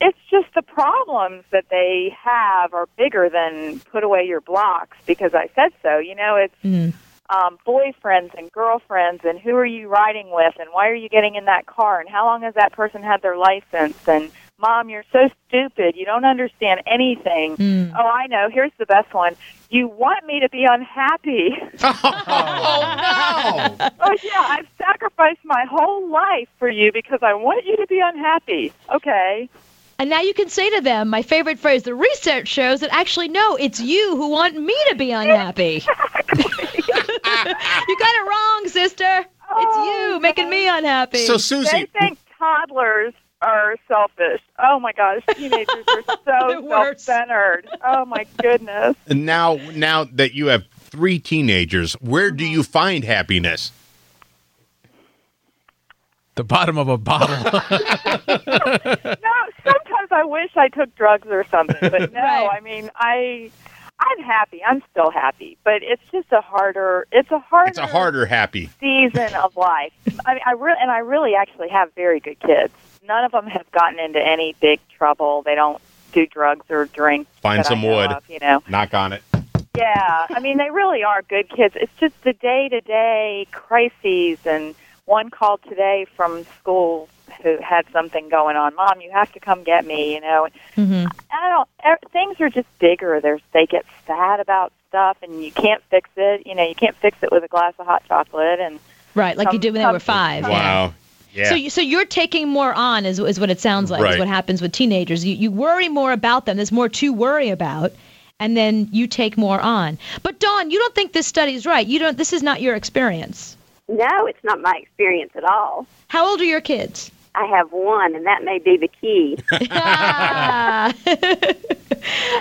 It's it's just the problems that they have are bigger than put away your blocks because I said so. You know, it's Mm. um, boyfriends and girlfriends and who are you riding with and why are you getting in that car and how long has that person had their license and mom you're so stupid you don't understand anything Mm. oh i know here's the best one you want me to be unhappy (laughs) (laughs) oh, no. oh yeah i've sacrificed my whole life for you because i want you to be unhappy okay And now you can say to them, my favorite phrase, the research shows that actually no, it's you who want me to be unhappy. (laughs) you got it wrong, sister. It's you oh, making me unhappy. So, Susie. they Susie, think toddlers are selfish oh my gosh teenagers are (laughs) so self-centered oh my goodness now now that you have three teenagers. Where do mm-hmm. you find happiness? The bottom of a bottle. (laughs) (laughs) no, sometimes I wish I took drugs or something, but no. Right. I mean, I I'm happy. I'm still happy, but it's just a harder. It's a harder. It's a harder happy. season of life. I mean, I really and I really actually have very good kids. None of them have gotten into any big trouble. They don't do drugs or drink. Find some wood. of, you know. Knock on it. Yeah, I mean, they really are good kids. It's just the day to day crises. And one called today from school who had something going on. Mom, you have to come get me. You know, hmm I don't. er, Things are just bigger. There's they get sad about stuff, and you can't fix it. You know, you can't fix it with a glass of hot chocolate. And Right, like you did when they were five. yeah. Wow. Yeah. So, you, so you're taking more on, is, is what it sounds like. Is what happens with teenagers. You, you worry more about them. There's more to worry about, and then you take more on. But Dawn, you don't think this study is right. You don't. This is not your experience. No, it's not my experience at all. How old are your kids? I have one, and that may be the key. (laughs) (laughs) (laughs)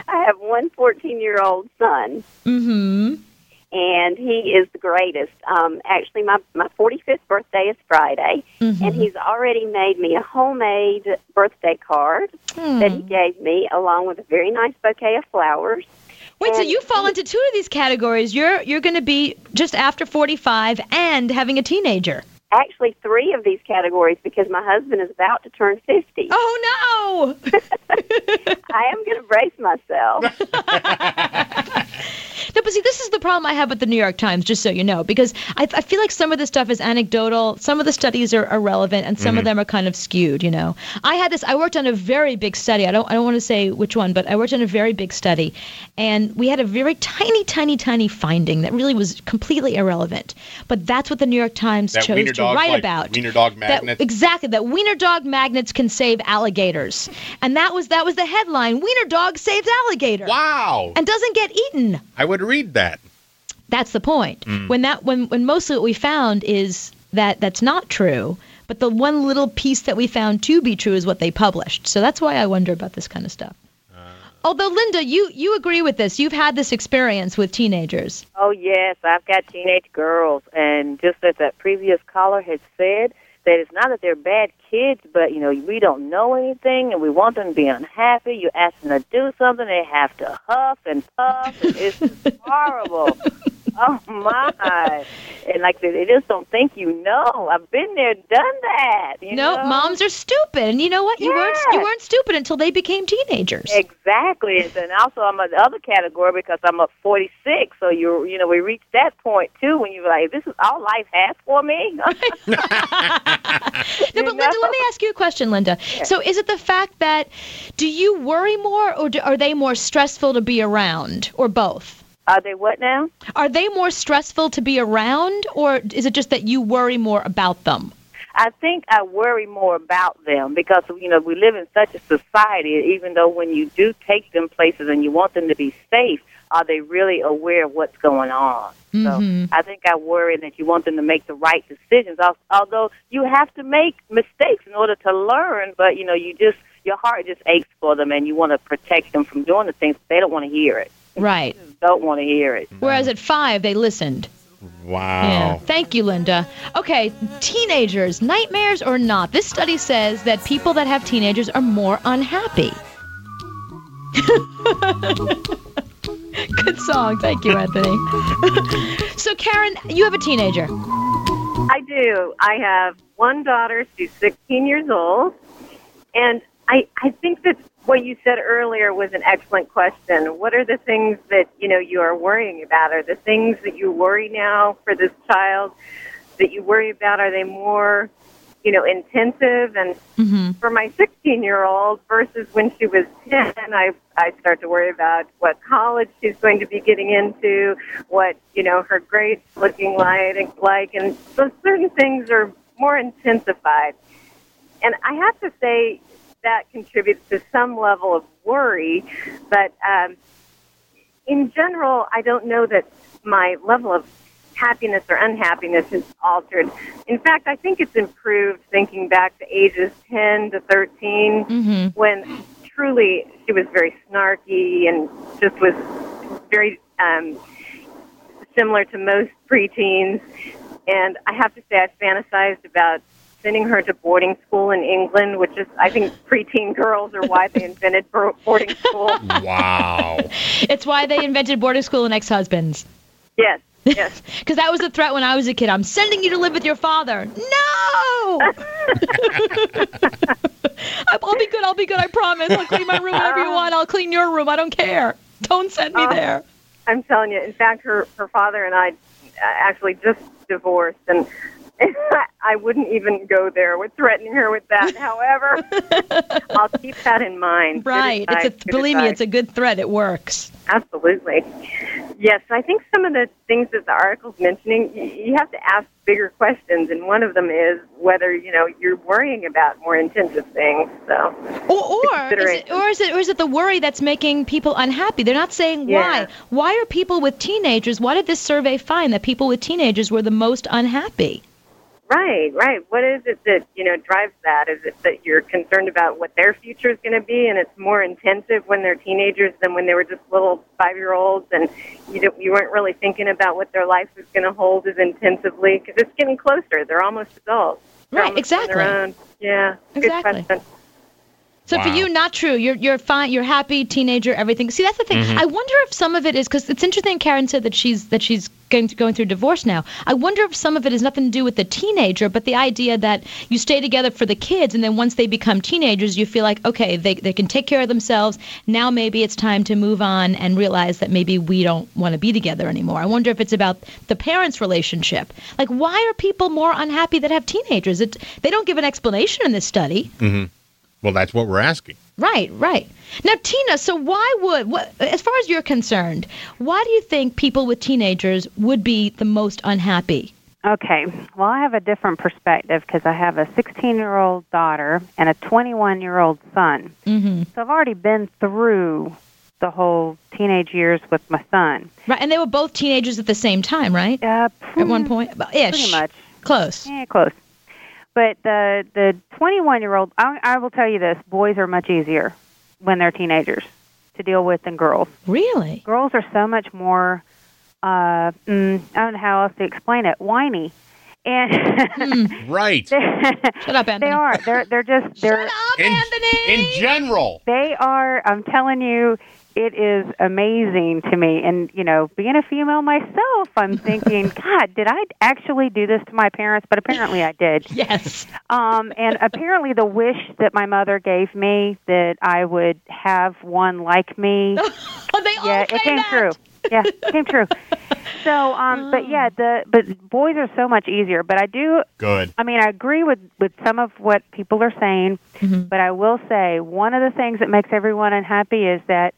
I have one 14 year old son, mm-hmm. and he is the greatest. Um, actually, my, my 45th birthday is Friday, Mhm. and he's already made me a homemade birthday card that he gave me, along with a very nice bouquet of flowers. Wait, so um, you fall into two of these categories. You're you're going to be just after 45 and having a teenager. Actually, three of these categories because my husband is about to turn 50. Oh no! (laughs) I am going to brace myself. (laughs) No, but see, this is the problem I have with the New York Times, just so you know, because I, I feel like some of this stuff is anecdotal, some of the studies are, are relevant, and some of mm-hmm. them are kind of skewed. You know, I had this. I worked on a very big study. I don't. I don't want to say which one, but I worked on a very big study, and we had a very tiny, tiny, tiny finding that really was completely irrelevant. But that's what the New York Times That chose to write like about. wiener dog That- magnets. exactly. That wiener dog magnets can save alligators, and that was that was the headline. Wiener dog saves alligator. Wow. And doesn't get eaten. I would read that. That's the point. Mm. When that when when mostly what we found is that that's not true, but the one little piece that we found to be true is what they published. So that's why I wonder about this kind of stuff. Uh. Although Linda, you you agree with this. You've had this experience with teenagers. Oh yes, I've got teenage girls, and just as that previous caller had said, that it's not that they're bad kids, but you know we don't know anything, and we want them to be unhappy. You ask them to do something, they have to huff and puff, and it's (laughs) horrible. (laughs) Oh my! And like they, just don't think you know. I've been there, done that. You no, know? moms are stupid, and you know what? You weren't you weren't stupid until they became teenagers. Exactly, and also I'm in the other category because I'm up 46. So you you know we reached that point too when you're like, this is all life has for me. (laughs) (laughs) No, but Linda, let me ask you a question, Linda. So, is it the fact that do you worry more, or do, are they more stressful to be around, or both? Are they what now? Are they more stressful to be around, or is it just that you worry more about them? I think I worry more about them because you know we live in such a society. Even though when you do take them places and you want them to be safe, are they really aware of what's going on? Mhm. So I think I worry that you want them to make the right decisions. Although you have to make mistakes in order to learn, but you know you just your heart just aches for them and you want to protect them from doing the things. They don't want to hear it. Right. Don't want to hear it. Whereas at five, they listened. Wow. Yeah. Thank you, Linda. Okay, teenagers, nightmares or not, this study says that people that have teenagers are more unhappy. (laughs) Good song. Thank you, Anthony. (laughs) so, Karen, you have a teenager. I do. I have one daughter. She's 16 years old. And I, I think that what you said earlier was an excellent question. What are the things that, you know, you are worrying about? Are the things that you worry now for this child that you worry about, are they more, you know, intensive? And Mm-hmm. for my 16 year old versus when she was 10, I, I start to worry about what college she's going to be getting into, what, you know, her grades looking like, like and so certain things are more intensified. And I have to say that contributes to some level of worry, but um, in general, I don't know that my level of happiness or unhappiness has altered. In fact, I think it's improved thinking back to ages 10 to 13 Mm-hmm. when truly she was very snarky and just was very um, similar to most preteens. And I have to say, I fantasized about sending her to boarding school in England, which is, I think, preteen girls are why they invented bo- boarding school. (laughs) Wow. It's why they invented boarding school and ex-husbands. Yes, (laughs) yes. Because that was the threat when I was a kid. I'm sending you to live with your father. No! (laughs) I'll be good. I'll be good. I promise. I'll clean my room whenever you want. I'll clean your room. I don't care. Don't send me Oh. there. I'm telling you. In fact, her her father and I uh, actually just divorced, and (laughs) I wouldn't even go there with threatening her with that. (laughs) However, I'll keep that in mind. Right. advice, It's a believe me, it's a good threat. It works. Absolutely. Yes, I think some of the things that the article's mentioning, you, you have to ask bigger questions, and one of them is whether you know you're worrying about more intensive things. So, Or, or is it, or is it, or is it the worry that's making people unhappy? They're not saying Yeah. why. Why are people with teenagers? Why did this survey find that people with teenagers were the most unhappy? Right, right. What is it that you know drives that? Is it that you're concerned about what their future is going to be, and it's more intensive when they're teenagers than when they were just little five-year-olds, and you don't, you weren't really thinking about what their life was going to hold as intensively because it's getting closer. They're almost adults. They're Right, almost exactly. Yeah, Exactly. So for you, not true. You're you're fine. You're happy, teenager, everything. See, that's the thing. Mhm. I wonder if some of it is because it's interesting. Karen said that she's that she's going going through divorce now. I wonder if some of it has nothing to do with the teenager, but the idea that you stay together for the kids, and then once they become teenagers, you feel like okay, they they can take care of themselves. Now maybe it's time to move on and realize that maybe we don't want to be together anymore. I wonder if it's about the parents' relationship. Like, why are people more unhappy that have teenagers? It they don't give an explanation in this study. hmm Well, that's what we're asking. Right, right. Now, Tina, so why would, what, as far as you're concerned, why do you think people with teenagers would be the most unhappy? Okay. Well, I have a different perspective because I have a 16 year old daughter and a 21 year old son. Mm-hmm. So I've already been through the whole teenage years with my son. Right, and they were both teenagers at the same time, right? Uh, at one point, About- ish. Pretty much. Close. Yeah, close. But the the 21 year old, I, I will tell you this: boys are much easier when they're teenagers to deal with than girls. Really? Girls are so much more. Uh, mm, I don't know how else to explain it. Whiny. And (laughs) right. Shut up, Anthony. They are. They're they're just they're in, in general. they are. I'm telling you, it is amazing to me. And you know, being a female myself, I'm (laughs) thinking, God, did I actually do this to my parents? But apparently, I did. (laughs) Yes. Um, and (laughs) apparently, the wish that my mother gave me that I would have one like me. oh, they yeah, it came true. Yeah, came true. So, um, but yeah, the but boys are so much easier. But I do Good. I mean, I agree with with some of what people are saying, but I will say one of the things that makes everyone unhappy is that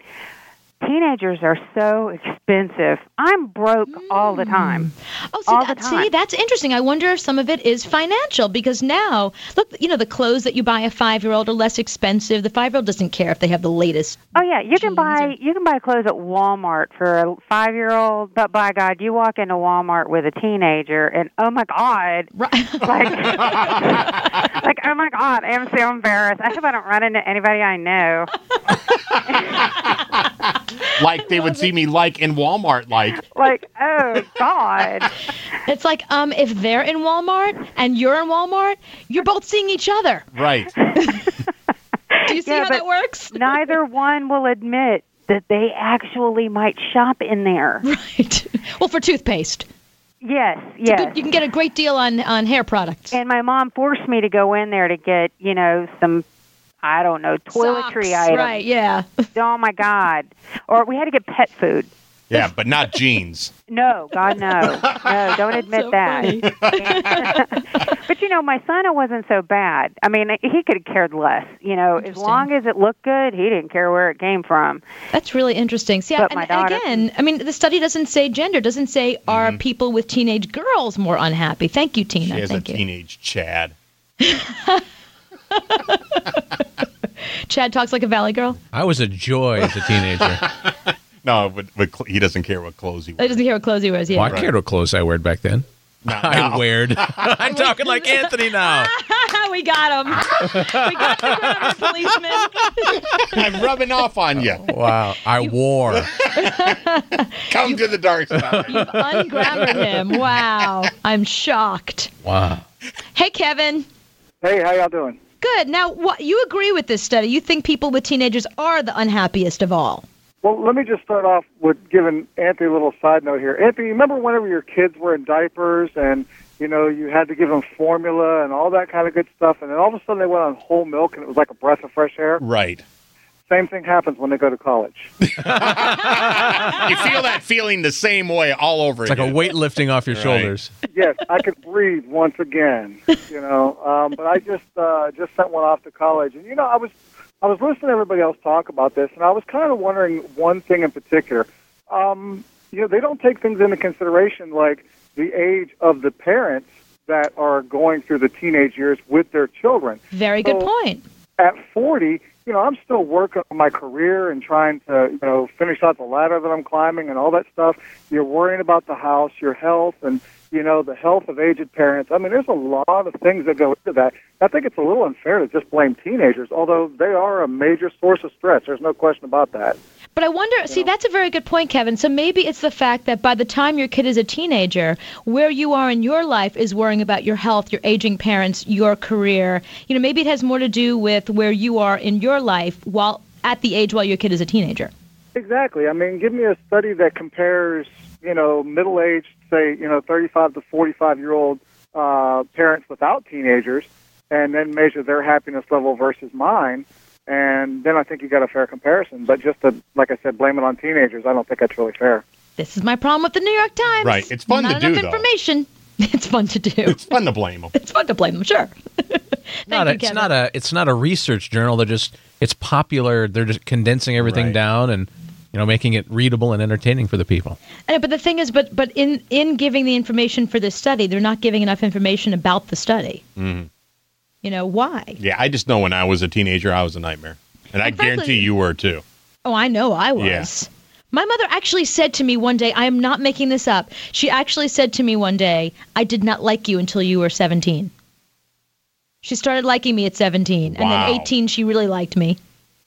teenagers are so expensive. I'm broke all the time. Mm. Oh, see, that, see, that's interesting. I wonder if some of it is financial because now, look, you know, the clothes that you buy a five-year-old are less expensive. The five-year-old doesn't care if they have the latest. Oh yeah, you can buy you can buy clothes at Walmart for a five year old, but by God, you walk into Walmart with a teenager, and oh my God, like, (laughs) like oh my God, I'm so embarrassed. I hope I don't run into anybody I know. (laughs) (laughs) Like they would see me like in Walmart, like. Like oh God, (laughs) It's like um, if they're in Walmart and you're in Walmart, you're both seeing each other. Right. (laughs) Do you see Yeah, how that works? neither one will admit that they actually might shop in there. Right. Well, for toothpaste. Yes, yes. good- you can get a great deal on on hair products. And my mom forced me to go in there to get, you know, some, I don't know, toiletry Socks, items. right, yeah. (laughs) Oh my God. Or we had to get pet food. Yeah, but not jeans. (laughs) No, God, no. No, don't admit so that. (laughs) but you know, my son, it wasn't so bad. I mean, he could have cared less. You know, as long as it looked good, he didn't care where it came from. That's really interesting. See, But and, my and daughter- again, I mean, the study doesn't say gender. Doesn't say are mm-hmm. people with teenage girls more unhappy. Thank you, Tina. She Tina. has a you. teenage Chad. (laughs) Chad talks like a valley girl. I was a joy as a teenager. (laughs) No, but, but cl- he doesn't care what clothes he wears. He wears. doesn't care what clothes he wears. Yeah. Well, I cared what clothes I wore back then. (laughs) I now. weared. I'm talking like Anthony now. we got him. we got the ground, policeman. I'm rubbing off on you. Wow. I wore. Come to the dark side. You've ungrammared him. Wow. I'm shocked. Wow. Hey, Kevin. Hey, how y'all doing? Good. Now, what you agree with this study? You think people with teenagers are the unhappiest of all? Well, let me just start off with giving Anthony a little side note here. Anthony, remember whenever your kids were in diapers and you know you had to give them formula and all that kind of good stuff, and then all of a sudden they went on whole milk and it was like a breath of fresh air. Right. Same thing happens when they go to college. (laughs) you feel that feeling the same way all over It's like a weight lifting off your Right. shoulders. yes, I could breathe once again. You know, um, but I just uh, just sent one off to college, and you know, I was I was listening to everybody else talk about this, and I was kind of wondering one thing in particular. Um, you know, they don't take things into consideration like the age of the parents that are going through the teenage years with their children. Very good point. At 40, you know, I'm still working on my career and trying to, you know, finish out the ladder that I'm climbing and all that stuff. You're worrying about the house, your health, and, you know, the health of aged parents. I mean, there's a lot of things that go into that. I think it's a little unfair to just blame teenagers, although they are a major source of stress. There's no question about that. But I wonder, see, that's a very good point, Kevin. So maybe it's the fact that by the time your kid is a teenager, where you are in your life is worrying about your health, your aging parents, your career. You know, maybe it has more to do with where you are in your life while at the age while your kid is a teenager. Exactly. I mean, give me a study that compares, you know, middle-aged, say, you know, 35 to 45-year-old uh, parents without teenagers, and then measure their happiness level versus mine, and then I think you got a fair comparison. But just to, like I said, blame it on teenagers, I don't think that's really fair. This is my problem with the New York Times. Right. It's fun Not to enough do, though. information. (laughs) It's fun to do. It's fun to blame them. (laughs) It's fun to blame them, sure. (laughs) Not a, it's not a it's not a research journal. They're just it's popular. They're just condensing everything Right. down and you know making it readable and entertaining for the people. I know, but the thing is, but but in in giving the information for this study, they're not giving enough information about the study. Mhm. You know why? Yeah, I just know when I was a teenager, I was a nightmare. And I frankly- guarantee you were too. Oh, I know I was. Yeah. My mother actually said to me one day, I am not making this up. She actually said to me one day, I did not like you until you were 17. She started liking me at 17. And then 18, she really liked me.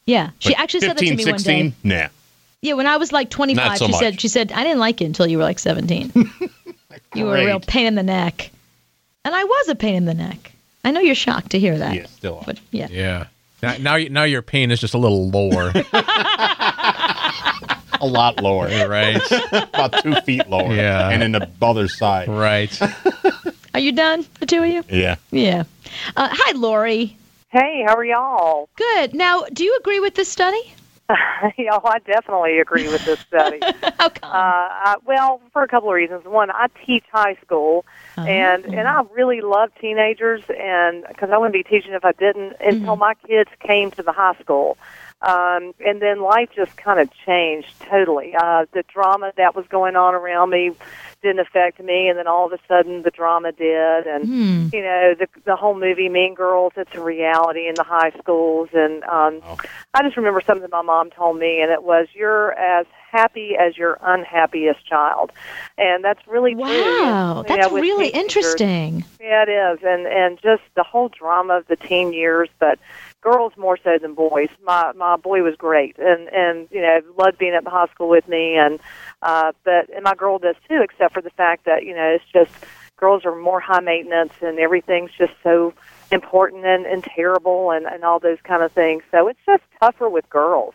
Yeah. She But actually said that to 15, me one day. Nah. Yeah, when I was like 25, so she much. said she said I didn't like you until you were like 17. (laughs) you were a real pain in the neck. And I was a pain in the neck. I know you're shocked to hear that. Yeah, still. But yeah. Yeah. Now now, now your pain is just a little lower. (laughs) A lot lower. (laughs) right. About two feet lower. Yeah. And in the other side. Right. Are you done? The two of you? Yeah. Yeah. Uh, hi, Lori. Hey, how are y'all? Good. Now, do you agree with this study? (laughs) yeah, I definitely agree with this study. (laughs) How come? Uh, I, well, for a couple of reasons. One, I teach high school, Uh-huh. and and I really love teenagers, and because I wouldn't be teaching if I didn't until my kids came to the high school. Um, and then life just kind of changed totally. Uh, the drama that was going on around me didn't affect me, and then all of a sudden the drama did. And Hmm. you know, the the whole movie Mean Girls, it's a reality in the high schools. And um, I just remember something my mom told me, and it was, "You're as happy as your unhappiest child," and that's really true. Wow, you that's know, really teenagers. interesting. Yeah, it is, and and just the whole drama of the teen years, but girls more so than boys. My my boy was great, and and you know loved being at the high school with me, and uh, but and my girl does too, except for the fact that you know it's just girls are more high maintenance, and everything's just so important and, and terrible, and and all those kind of things. So it's just tougher with girls.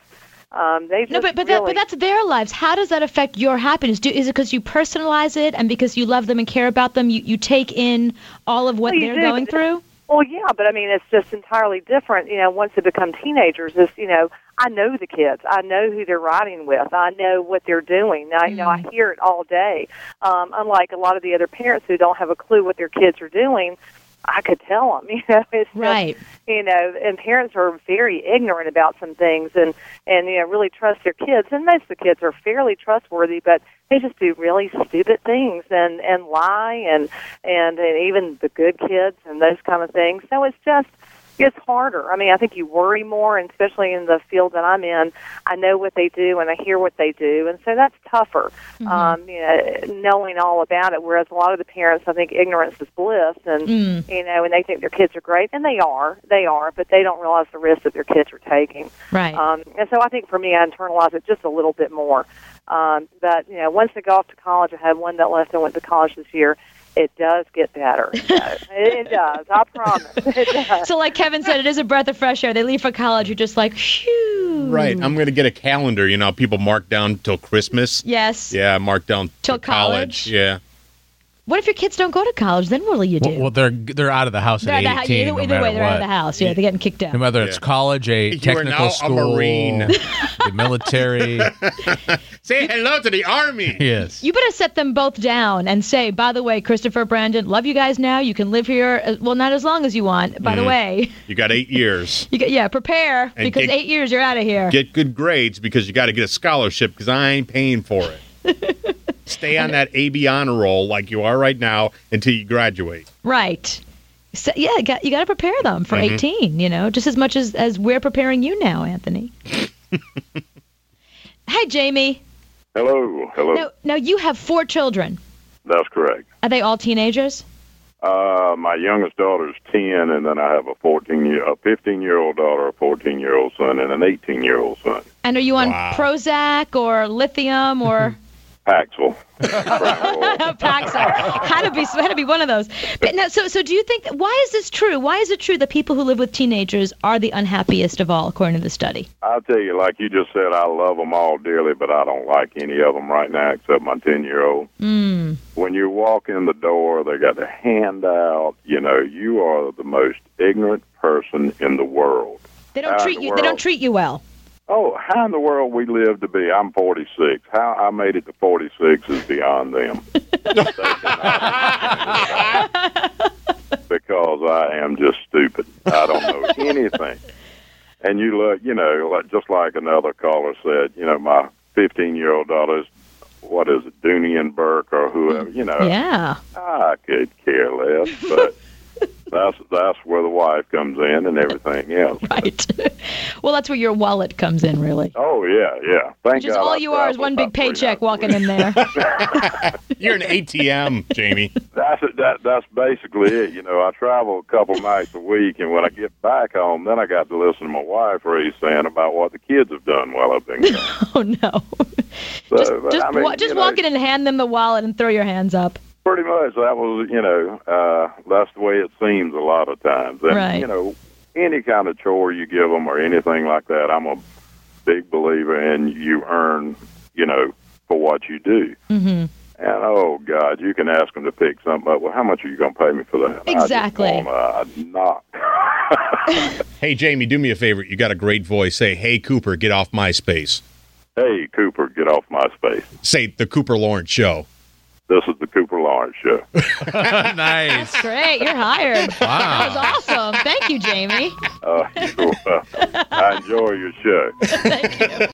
Um, they No, but but, that, but that's their lives. How does that affect your happiness? Do, is it because you personalize it and because you love them and care about them, you, you take in all of what Well, they're do, going through? Well, yeah, but I mean, it's just entirely different. You know, once they become teenagers, is you know, I know the kids. I know who they're riding with. I know what they're doing. I, you know, I hear it all day. Um, unlike a lot of the other parents who don't have a clue what their kids are doing, I could tell them. (laughs) You know, it's just, Right. you know, and parents are very ignorant about some things and and you know really trust their kids. And most of the kids are fairly trustworthy, but they just do really stupid things and and lie and and, and even the good kids and those kind of things. So it's just it's harder. I mean, I think you worry more, and especially in the field that I'm in, I know what they do and I hear what they do, and so that's tougher. Mm-hmm. Um, you know, knowing all about it. Whereas a lot of the parents, I think ignorance is bliss, and Mm. you know, and they think their kids are great, and they are, they are, but they don't realize the risk that their kids are taking. Right. Um, and so I think for me, I internalize it just a little bit more. Um, but you know, once they go off to college, I had one that left and went to college this year. It does get better. it, (laughs) it does. I promise. It does. So, like Kevin said, it is a breath of fresh air. They leave for college. You're just like, shoo. Right. I'm going to get a calendar. You know, people mark down till Christmas. Yes. Yeah, mark down Till college. college. Yeah. What if your kids don't go to college? Then what will you do? Well, well, they're they're out of the house they're at the 18. house. Either, no either way, they're out of the house. Yeah, they're getting kicked out. No matter it's college, a You are technical now a school, Marine. (laughs) the military. (laughs) Say hello to the army. (laughs) yes. You better set them both down and say, by the way, Christopher, Brandon, love you guys now. You can live here, uh, well, not as long as you want. By the Mhm. way, You got eight years. you get, yeah, prepare And because get- eight years you're out of here. Get good grades because you got to get a scholarship because I ain't paying for it. Stay on that AB honor roll like you are right now until you graduate. right. So, yeah, you got, you got to prepare them for Mhm. 18, you know, just as much as, as we're preparing you now, Anthony. (laughs) Hi, Jamie. Hello, hello. Now, now, you have four children. That's correct. Are they all teenagers? Uh, my youngest daughter's ten, and then I have a fourteen year, a fifteen year old daughter, a fourteen year old son, and an eighteen year old son. And are you on Wow. Prozac or lithium or (laughs) Paxil. (laughs) Paxil? Had to be had to be one of those. But now, so so do you think why is this true? Why is it true that people who live with teenagers are the unhappiest of all, according to the study? I'll tell you, like you just said, I love them all dearly, but I don't like any of them right now except my ten year old. Mm. When you walk in the door, they got their hand out. You know, you are the most ignorant person in the world. They don't treat the you. They don't treat you well. Oh, how in the world we live to be? I'm 46. How I made it to 46 is beyond them. (laughs) because I am just stupid. I don't know (laughs) anything. And you look, you know, like, just like another caller said, you know, my 15 year old daughter's, what is it, Dooney and Bourke or whoever, you know. Yeah. I could care less, but that's that's where the wife comes in and everything (laughs) else. Right. Well, that's where your wallet comes in, really. Oh yeah, yeah. Thank Which is God all I you are is one big paycheck walking in there. (laughs) (laughs) You're an ATM, Jamie. That's it. That that's basically it. You know, I travel a couple nights a week, and when I get back home, then I got to listen to my wife raise saying about what the kids have done while I've been gone. oh no. So, but, Just I mean, wa- just you know, walk in and hand them the wallet and throw your hands up. Pretty much, that was you know, uh, that's the way it seems a lot of times. And, Right. You know, any kind of chore you give them or anything like that, I'm a big believer in you earn, you know, for what you do. Mm-hmm. And oh God, you can ask them to pick something up. Well, how much are you going to pay me for that? Exactly. I just want to knock. Hey, Jamie, do me a favor. You got a great voice. Say, hey, Cooper, get off MySpace. Hey, Cooper, get off my space. Say, the Cooper Lawrence Show. This is the Cooper Lawrence Show. (laughs) nice. That's great, you're hired. Wow. That was awesome. Thank you, Jamie. Uh, you're. I enjoy your show. (laughs)